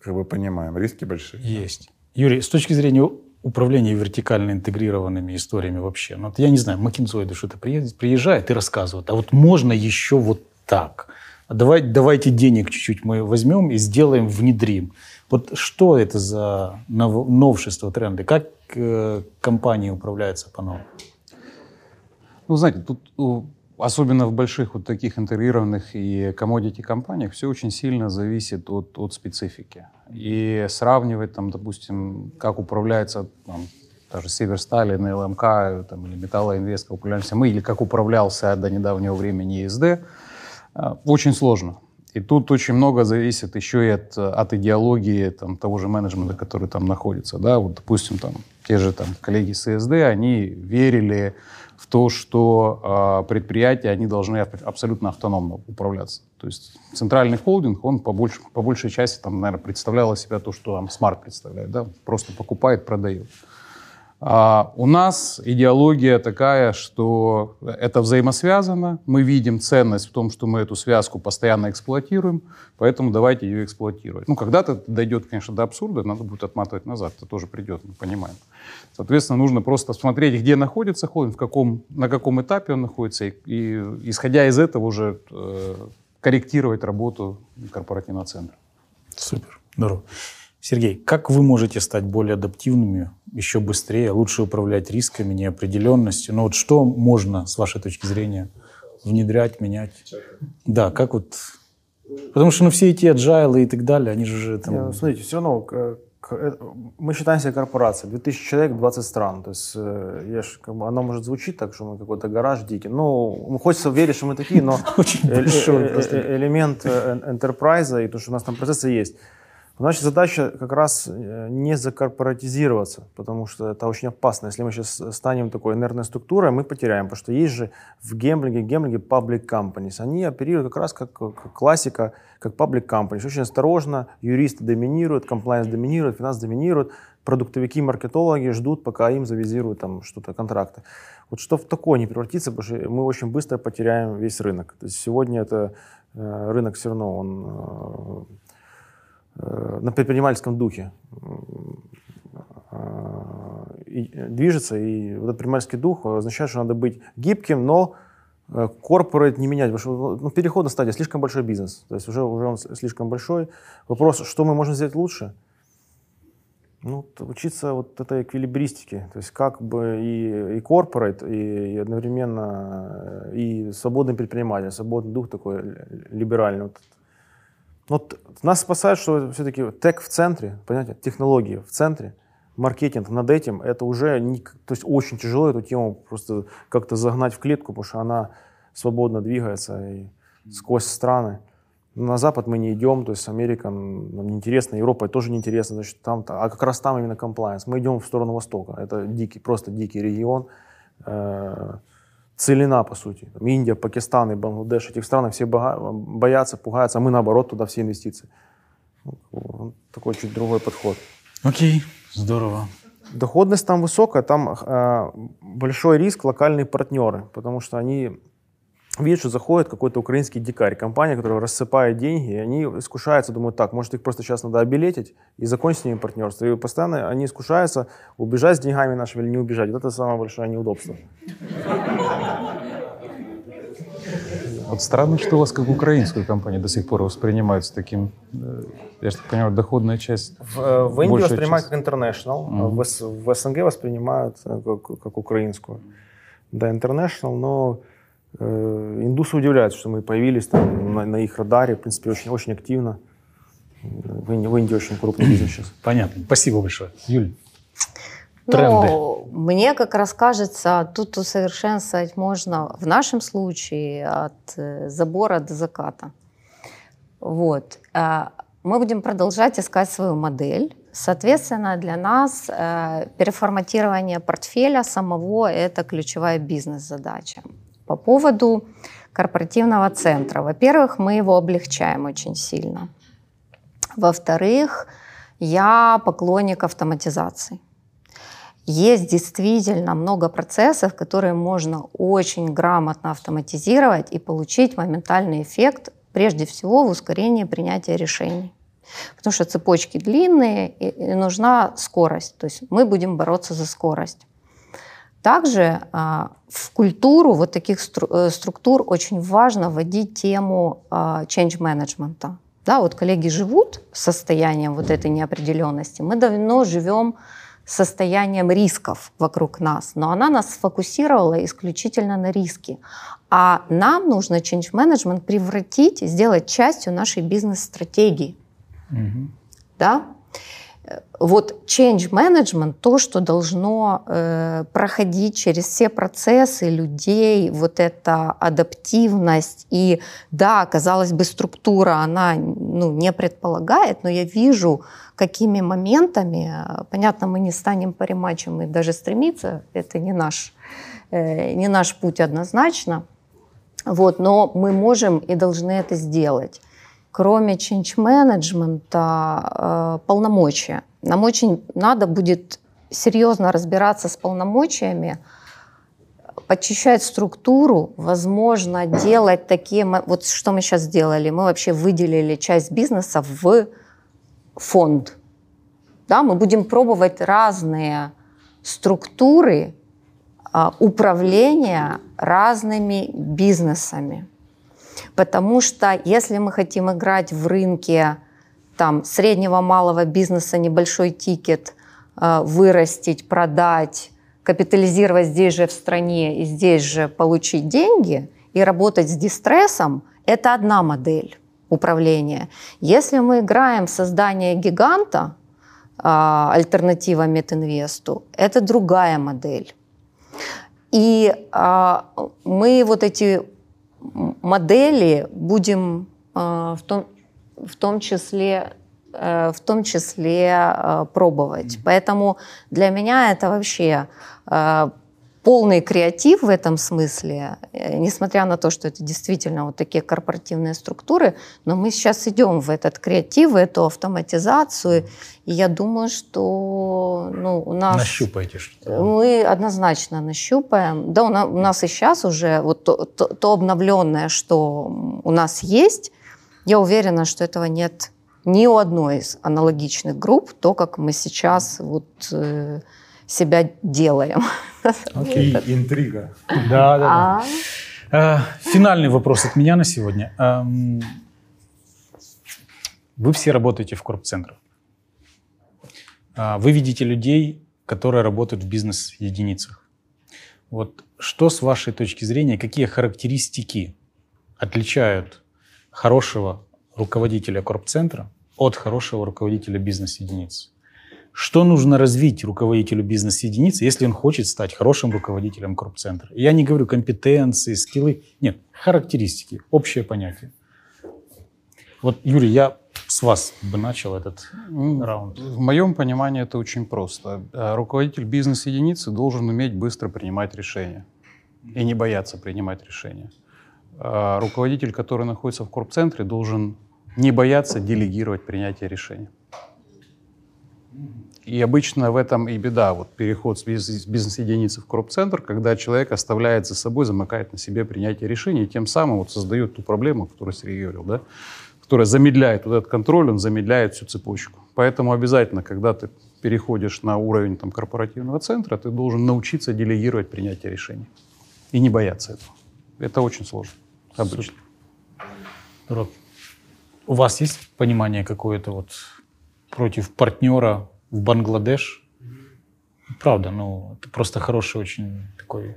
как бы понимаем. Риски большие. Есть. Юрий, с точки зрения управления вертикально интегрированными историями вообще, ну, вот я не знаю, макинзоиды что-то приезжает и рассказывает, а вот можно еще вот так – давай, давайте денег чуть-чуть мы возьмем и сделаем, внедрим. Вот что это за нов, новшество, тренды? Как э, компании управляются по-новому? Ну, знаете, тут особенно в больших вот таких интегрированных и commodity компаниях все очень сильно зависит от, от специфики. И сравнивать там, допустим, как управляется там, даже Северсталь, НЛМК там, или Металлоинвест, как управлялся мы, или как управлялся до недавнего времени ЕСД – а, очень сложно. И тут очень много зависит еще и от, от идеологии там, того же менеджмента, который там находится. Да? Вот, допустим, там, те же там, коллеги ССД, они верили в то, что э, предприятия они должны абсолютно автономно управляться. То есть центральный холдинг, он по, больш, по большей части, там, наверное, представлял из себя то, что там Smart представляет. Да? Просто покупает, продает. А у нас идеология такая, что это взаимосвязано. Мы видим ценность в том, что мы эту связку постоянно эксплуатируем, поэтому давайте ее эксплуатировать. Ну, когда-то дойдет, конечно, до абсурда, надо будет отматывать назад, это тоже придет, мы понимаем. Соответственно, нужно просто смотреть, где находится холдинг, в каком, на каком этапе он находится, и, и исходя из этого уже э, корректировать работу корпоративного центра. Супер, здорово. Сергей, как вы можете стать более адаптивными, еще быстрее, лучше управлять рисками, неопределенностью? Ну вот что можно, с вашей точки зрения, внедрять, менять? Да, как вот... Потому что ну, все эти agile и так далее, они же... Там... Я, смотрите, все равно э, мы считаем себя корпорацией. 2000 человек, 20 стран. То есть э, я ж, как бы, оно может звучить так, что мы какой-то гараж дикий. Ну, хочется верить, что мы такие, но элемент enterprise и то, что у нас там процессы есть, Наша задача как раз э, не закорпоратизироваться, потому что это очень опасно. Если мы сейчас станем такой инертной структурой, мы потеряем, потому что есть же в гемблинге, гемблинге public companies. Они оперируют как раз как, как классика, как public companies. Очень осторожно, юристы доминируют, комплайенс доминирует, финанс доминирует, продуктовики, маркетологи ждут, пока им завизируют там что-то, контракты. Вот что в такое не превратится, потому что мы очень быстро потеряем весь рынок. То есть сегодня это э, рынок все равно, он Э, на предпринимательском духе и движется. И вот этот предпринимательский дух означает, что надо быть гибким, но корпорат не менять, потому что ну, переход на стадии слишком большой бизнес, то есть уже, уже он слишком большой. Вопрос, что мы можем сделать лучше? Ну, учиться вот этой эквилибристике, то есть как бы и, и корпорат, и, и одновременно и свободный предприниматель, свободный дух такой либеральный. Вот вот нас спасает, что все-таки тег в центре, понимаете, технологии в центре, маркетинг над этим, это уже не, то есть очень тяжело эту тему просто как-то загнать в клетку, потому что она свободно двигается и сквозь страны. На Запад мы не идем, то есть Америка нам неинтересна, Европа тоже неинтересна, значит, там, а как раз там именно комплайенс. Мы идем в сторону Востока, это дикий, просто дикий регион, э, целина, по сути. Там Индия, Пакистан и Бангладеш, этих стран все боятся, пугаются, а мы наоборот туда все инвестиции. Ну, такой чуть другой подход. Окей, здорово. Доходность там высокая, там э, большой риск локальные партнеры, потому что они видят, что заходит какой-то украинский дикарь, компания, которая рассыпает деньги, и они искушаются, думают, так, может их просто сейчас надо обелетить и закончить с ними партнерство. И постоянно они искушаются убежать с деньгами нашими или не убежать. Вот это самое большое неудобство. Вот странно, что у вас как украинскую компанию до сих пор воспринимают с таким, э, я же так понимаю, доходная часть. В, э, в Индии воспринимают как international, mm-hmm. в, в СНГ воспринимают э, как, как украинскую. Да, international, но индусы удивляются, что мы появились там на, на их радаре, в принципе, очень, очень активно. В Индии, в Индии очень крупный бизнес сейчас. Понятно. Спасибо большое. Юль, тренды. Ну, мне как раз кажется, тут усовершенствовать можно в нашем случае от э, забора до заката. Вот. Э, мы будем продолжать искать свою модель. Соответственно, для нас переформатирование портфеля самого – это ключевая бизнес-задача по поводу корпоративного центра. Во-первых, мы его облегчаем очень сильно. Во-вторых, я поклонник автоматизации. Есть действительно много процессов, которые можно очень грамотно автоматизировать и получить моментальный эффект, прежде всего в ускорении принятия решений. Потому что цепочки длинные и нужна скорость. То есть мы будем бороться за скорость. Также а, в культуру вот таких э, структур очень важно вводить тему а, change management. Да, вот коллеги живут состоянием вот этой неопределенности. Мы давно живем состоянием рисков вокруг нас, но она нас сфокусировала исключительно на риски. А нам нужно change management превратить, сделать частью нашей бизнес-стратегии. Угу. Да? Вот change management, то, что должно э, проходить через все процессы людей, вот эта адаптивность. И, да, казалось бы, структура, она ну, не предполагает, но я вижу, какими моментами, понятно, мы не станем паримачем и даже стремиться, это не наш, э, не наш путь однозначно, вот, но мы можем и должны это сделать кроме change менеджмента э, полномочия. Нам очень надо будет серьезно разбираться с полномочиями, подчищать структуру, возможно, делать такие... Вот что мы сейчас сделали. Мы вообще выделили часть бизнеса в фонд. Да, мы будем пробовать разные структуры а, управления разными бизнесами. Потому что если мы хотим играть в рынке там, среднего малого бизнеса, небольшой тикет, э, вырастить, продать, капитализировать здесь же в стране и здесь же получить деньги и работать с дистрессом, это одна модель управления. Если мы играем в создание гиганта, э, альтернатива Метинвесту, это другая модель. И а, мы вот эти модели будем а, в том, в том числе э, в том числе э, пробовать. Поэтому для меня это вообще полный креатив в этом смысле, несмотря на то, что это действительно вот такие корпоративные структуры, но мы сейчас идем в этот креатив, в эту автоматизацию, и я думаю, что ну, у нас... Нащупаете что-то. Мы однозначно нащупаем. Да, у нас и сейчас уже вот то, то, то обновленное, что у нас есть, я уверена, что этого нет ни у одной из аналогичных групп, то, как мы сейчас вот э, себя делаем. Окей, okay. интрига. Да, да, да. А? Финальный вопрос от меня на сегодня. Вы все работаете в корп-центрах. А, вы видите людей, которые работают в бизнес-единицах. Вот что с вашей точки зрения, какие характеристики отличают хорошего руководителя корп-центра от хорошего руководителя бизнес-единицы? Что нужно развить руководителю бизнес-единицы, если он хочет стать хорошим руководителем корп-центра? Я не говорю компетенции, скиллы. Нет, характеристики, общее понятие. Вот, Юрий, я с вас бы начал этот раунд. В моем понимании это очень просто. Э, руководитель бизнес-единицы должен уметь быстро принимать решения и не бояться принимать решения. Э, руководитель, который находится в корп-центре, должен не бояться делегировать принятие решений. И обычно в этом и беда, вот переход с бизнес-единицы в корп-центр, когда человек оставляет за собой, замыкает на себе принятие решений, и тем самым вот создает ту проблему, о которой Сергей говорил, да, которая замедляет вот этот контроль, он замедляет всю цепочку. Поэтому обязательно, когда ты переходишь на уровень там, корпоративного центра, ты должен научиться делегировать принятие решений и не бояться этого. Это очень сложно обычно. Роб, у вас есть понимание какое-то вот против партнера в Бангладеш? Правда, ну, это просто хороший очень такой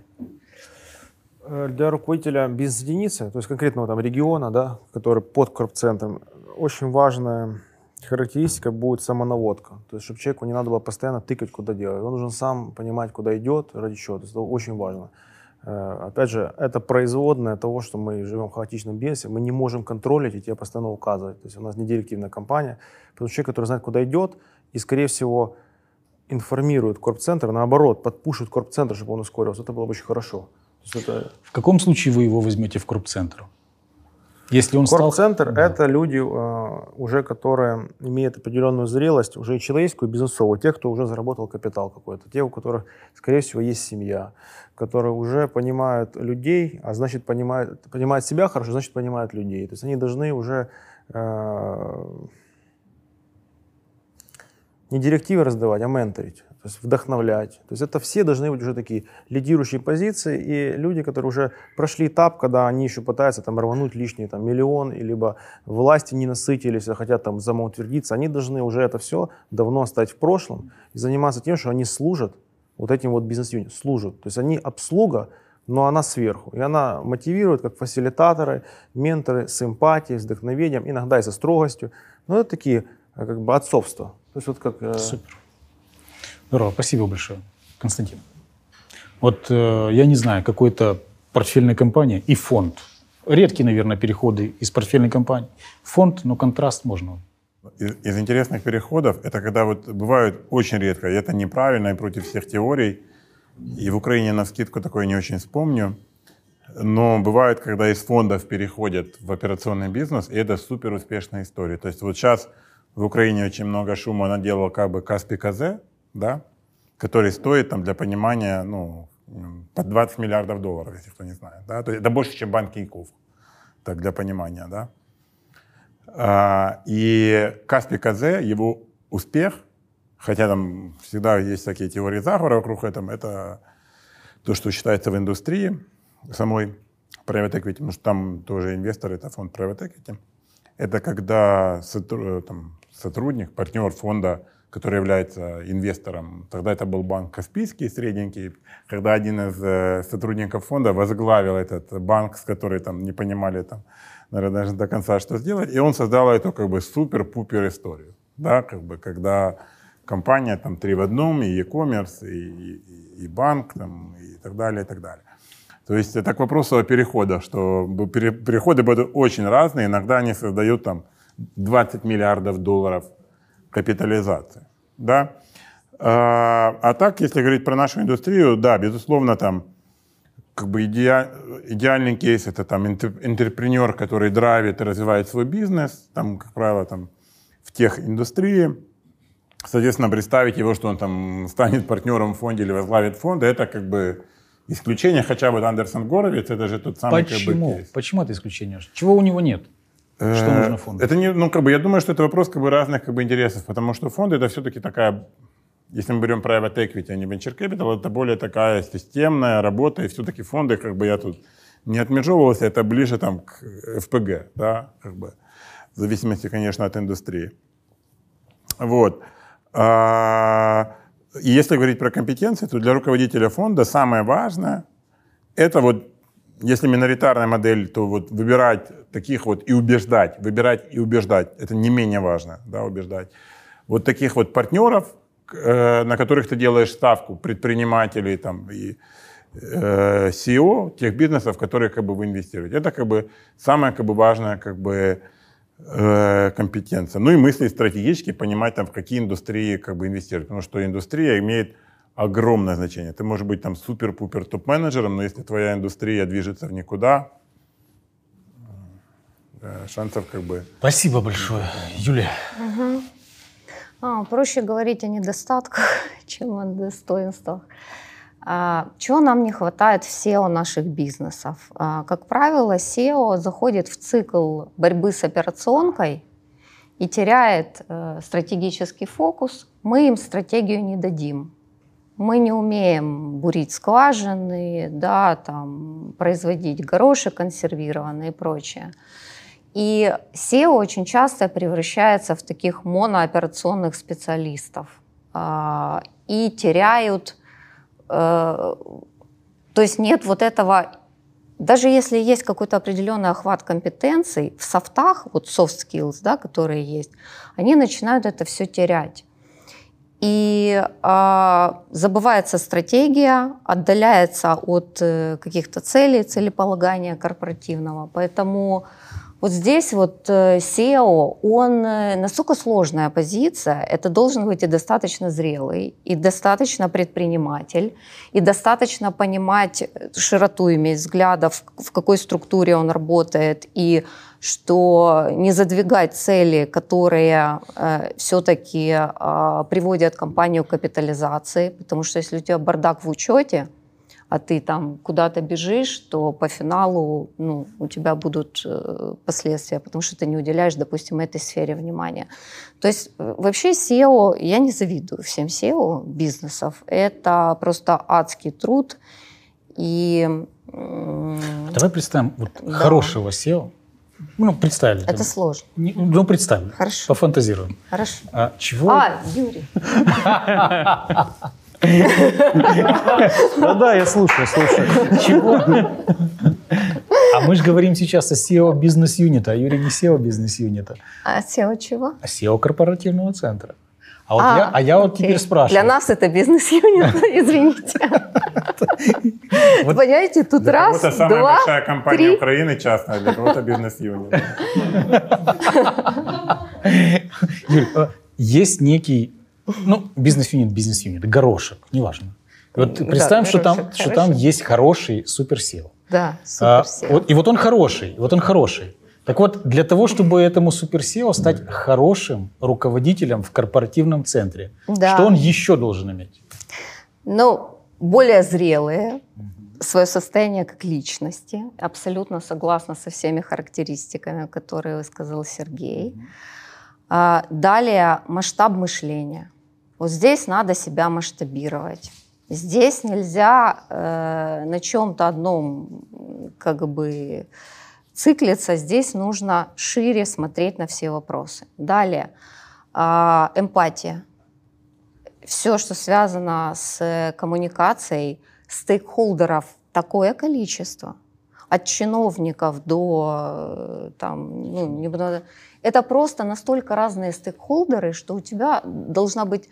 э, для руководителя бизнес-единицы, то есть конкретного там региона, да, который под корпцентром, очень важная характеристика будет самонаводка. То есть, чтобы человеку не надо было постоянно тыкать, куда делать. Он должен сам понимать, куда идет, ради чего. То есть, это очень важно. Э, опять же, это производное того, что мы живем в хаотичном бизнесе, мы не можем контролить и тебе постоянно указывать. То есть у нас не директивная компания, потому что человек, который знает, куда идет, и, скорее всего, информирует корп-центр, наоборот, подпушит корп-центр, чтобы он ускорился, это было бы очень хорошо. Это... В каком случае вы его возьмете в корп-центр? Если он Корп-центр стал... — это люди, э, уже которые имеют определенную зрелость, уже и человеческую, и бизнесовую. Те, кто уже заработал капитал какой-то. Те, у которых, скорее всего, есть семья. Которые уже понимают людей, а значит, понимают, понимают себя хорошо, значит, понимают людей. То есть они должны уже э, не директивы раздавать, а менторить то есть вдохновлять. То есть это все должны быть уже такие лидирующие позиции и люди, которые уже прошли этап, когда они еще пытаются там рвануть лишний там, миллион, либо власти не насытились, а хотят там самоутвердиться, они должны уже это все давно оставить в прошлом и заниматься тем, что они служат вот этим вот бизнес-юнитам, служат. То есть они обслуга, но она сверху. И она мотивирует как фасилитаторы, менторы с эмпатией, с вдохновением, иногда и со строгостью. Но это такие как бы отцовство. То есть вот как... Э, Супер. Здорово, спасибо большое, Константин. Вот э, я не знаю, какой-то портфельной компании и фонд. Редкие, наверное, переходы из портфельной компании. Фонд, но контраст можно. Из, из интересных переходов, это когда вот бывают очень редко, и это неправильно, и против всех теорий. И в Украине на скидку такое не очень вспомню. Но бывает, когда из фондов переходят в операционный бизнес, и это супер успешная история. То есть вот сейчас в Украине очень много шума наделал как бы Каспи КЗ, да, который стоит, там, для понимания, ну, под 20 миллиардов долларов, если кто не знает. Да? То есть это больше, чем банк Тинькофф, так, для понимания. Да? А, и Каспий КЗ, его успех, хотя там всегда есть такие теории заговора вокруг этого, это то, что считается в индустрии самой private equity, потому что там тоже инвестор, это фонд private equity. Это когда там, сотрудник, партнер фонда который является инвестором. Тогда это был банк Каспийский, средненький. Когда один из э, сотрудников фонда возглавил этот банк, с которым там не понимали там, наверное, даже до конца, что сделать, и он создал эту как бы супер-пупер историю. Да, как бы, когда компания там три в одном, и e-commerce, и, и, и банк, там, и так далее, и так далее. То есть это к вопросу о переходах, что переходы будут очень разные, иногда они создают там 20 миллиардов долларов капитализации. Да? А, а так, если говорить про нашу индустрию, да, безусловно, там как бы иде, идеальный кейс это там интерпренер, который драйвит и развивает свой бизнес, там, как правило, там в тех индустрии. Соответственно, представить его, что он там станет партнером в фонде или возглавит фонд, это как бы исключение, хотя вот Андерсон Горовец, это же тот самый Почему? Как бы, кейс. Почему это исключение? Чего у него нет? Что Э, нужно фонду? Это не, ну, как бы, я думаю, что это вопрос как бы, разных как бы, интересов, потому что фонды это все-таки такая, если мы берем private equity, а не venture capital, это более такая системная работа, и все-таки фонды, как бы я тут не отмежевывался, это ближе там к ФПГ, да, как бы, в зависимости, конечно, от индустрии. Вот. А, и если говорить про компетенции, то для руководителя фонда самое важное – это вот если миноритарная модель, то вот выбирать таких вот и убеждать, выбирать и убеждать, это не менее важно, да, убеждать. Вот таких вот партнеров, на которых ты делаешь ставку, предпринимателей там и э, CEO тех бизнесов, в которые как бы вы инвестируете. Это как бы самая как бы важная как бы э, компетенция. Ну и мысли стратегически, понимать там в какие индустрии как бы инвестировать, потому что индустрия имеет огромное значение. Ты можешь быть там супер-пупер топ-менеджером, но если твоя индустрия движется в никуда, э, шансов как бы... Спасибо большое, Юлия. А, проще говорить о недостатках, чем о достоинствах. А, чего нам не хватает в SEO наших бизнесов? А, как правило, SEO заходит в цикл борьбы с операционкой и теряет э, стратегический фокус. Мы им стратегию не дадим. Мы не умеем бурить скважины, да, там, производить горошек консервированный и прочее. И SEO очень часто превращается в таких монооперационных специалистов а, и теряют, э, то есть нет вот этого, даже если есть какой-то определенный охват компетенций в софтах, вот soft skills, да, которые есть, они начинают это все терять. И а, забывается стратегия, отдаляется от э, каких-то целей, целеполагания корпоративного. Поэтому вот здесь вот э, SEO, он э, настолько сложная позиция, это должен быть и достаточно зрелый, и достаточно предприниматель, и достаточно понимать э, широту иметь взглядов, в какой структуре он работает, и что не задвигать цели, которые э, все-таки э, приводят компанию к капитализации, потому что если у тебя бардак в учете, а ты там куда-то бежишь, то по финалу ну, у тебя будут э, последствия, потому что ты не уделяешь, допустим, этой сфере внимания. То есть э, вообще SEO, я не завидую всем SEO бизнесов, это просто адский труд. И, Давай представим вот Да. хорошего SEO. Ну, представили. это там. сложно. Не- Ну, представим. Хорошо. Пофантазируем. Хорошо. А чего? А, Юрий. Да-да, я слушаю, слушаю. Чего? А мы же говорим сейчас о SEO бизнес-юнита, а Юрий не SEO бизнес-юнита, А SEO чего? а SEO корпоративного центра. А, вот я, а я вот окей. теперь спрашиваю. Для нас это бизнес-юнит, извините. Вот- Понимаете, тут раз, кого-то самая два, большая компания. Украины частная, для кого-то бизнес-юнит. Юль, а есть некий, ну, бизнес-юнит, бизнес-юнит, горошек, неважно. Вот Да, представим, что, там, что там есть хороший супер SEO. Да, А, супер SEO. вот- и вот он хороший, вот он хороший. Так вот, для того, чтобы этому супер SEO стать хорошим руководителем в корпоративном центре, Да. что он еще должен иметь? Ну, более зрелые, свое состояние как личности. Абсолютно согласна со всеми характеристиками, которые высказал Сергей. А, Далее масштаб мышления. Вот здесь надо себя масштабировать. Здесь нельзя э, на чем-то одном как бы циклиться. Здесь нужно шире смотреть на все вопросы. Далее а, эмпатия все, что связано с коммуникацией стейкхолдеров, такое количество. От чиновников до э, там, ну, не буду- это просто настолько разные стейкхолдеры, что у тебя должна быть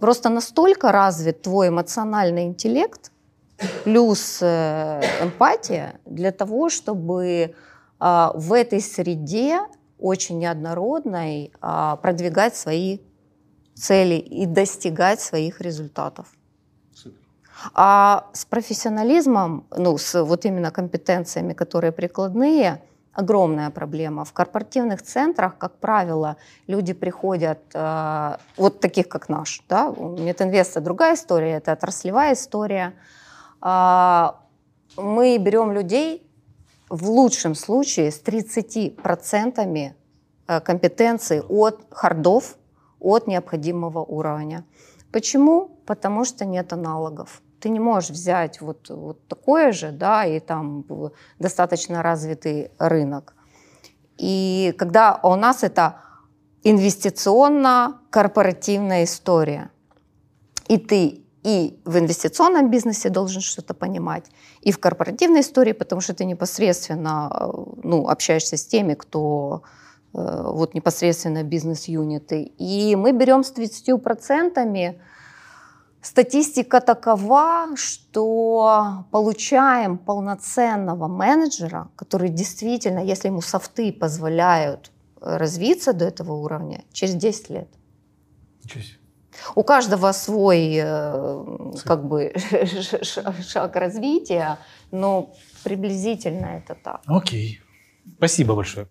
просто настолько развит твой эмоциональный интеллект плюс э, эмпатия для того, чтобы а, в этой среде очень неоднородной а, продвигать свои целей и достигать своих результатов. А с профессионализмом, ну, с вот именно компетенциями, которые прикладные, огромная проблема. В корпоративных центрах, как правило, люди приходят, э, вот таких, как наш, да, у Метинвеста другая история, это отраслевая история. Э, мы берем людей в лучшем случае с 30% э, компетенции от хардов, от необходимого уровня. Почему? Потому что нет аналогов. Ты не можешь взять вот, вот такое же, да, и там достаточно развитый рынок. И когда у нас это инвестиционно-корпоративная история, и ты и в инвестиционном бизнесе должен что-то понимать, и в корпоративной истории, потому что ты непосредственно ну, общаешься с теми, кто э, вот непосредственно бизнес-юниты. И мы берем с 30%, статистика такова, что получаем полноценного менеджера, который действительно, если ему софты позволяют развиться до этого уровня, через 10 лет. Ничего себе. У каждого свой э, как бы шаг развития, но приблизительно это так. Окей. Спасибо большое.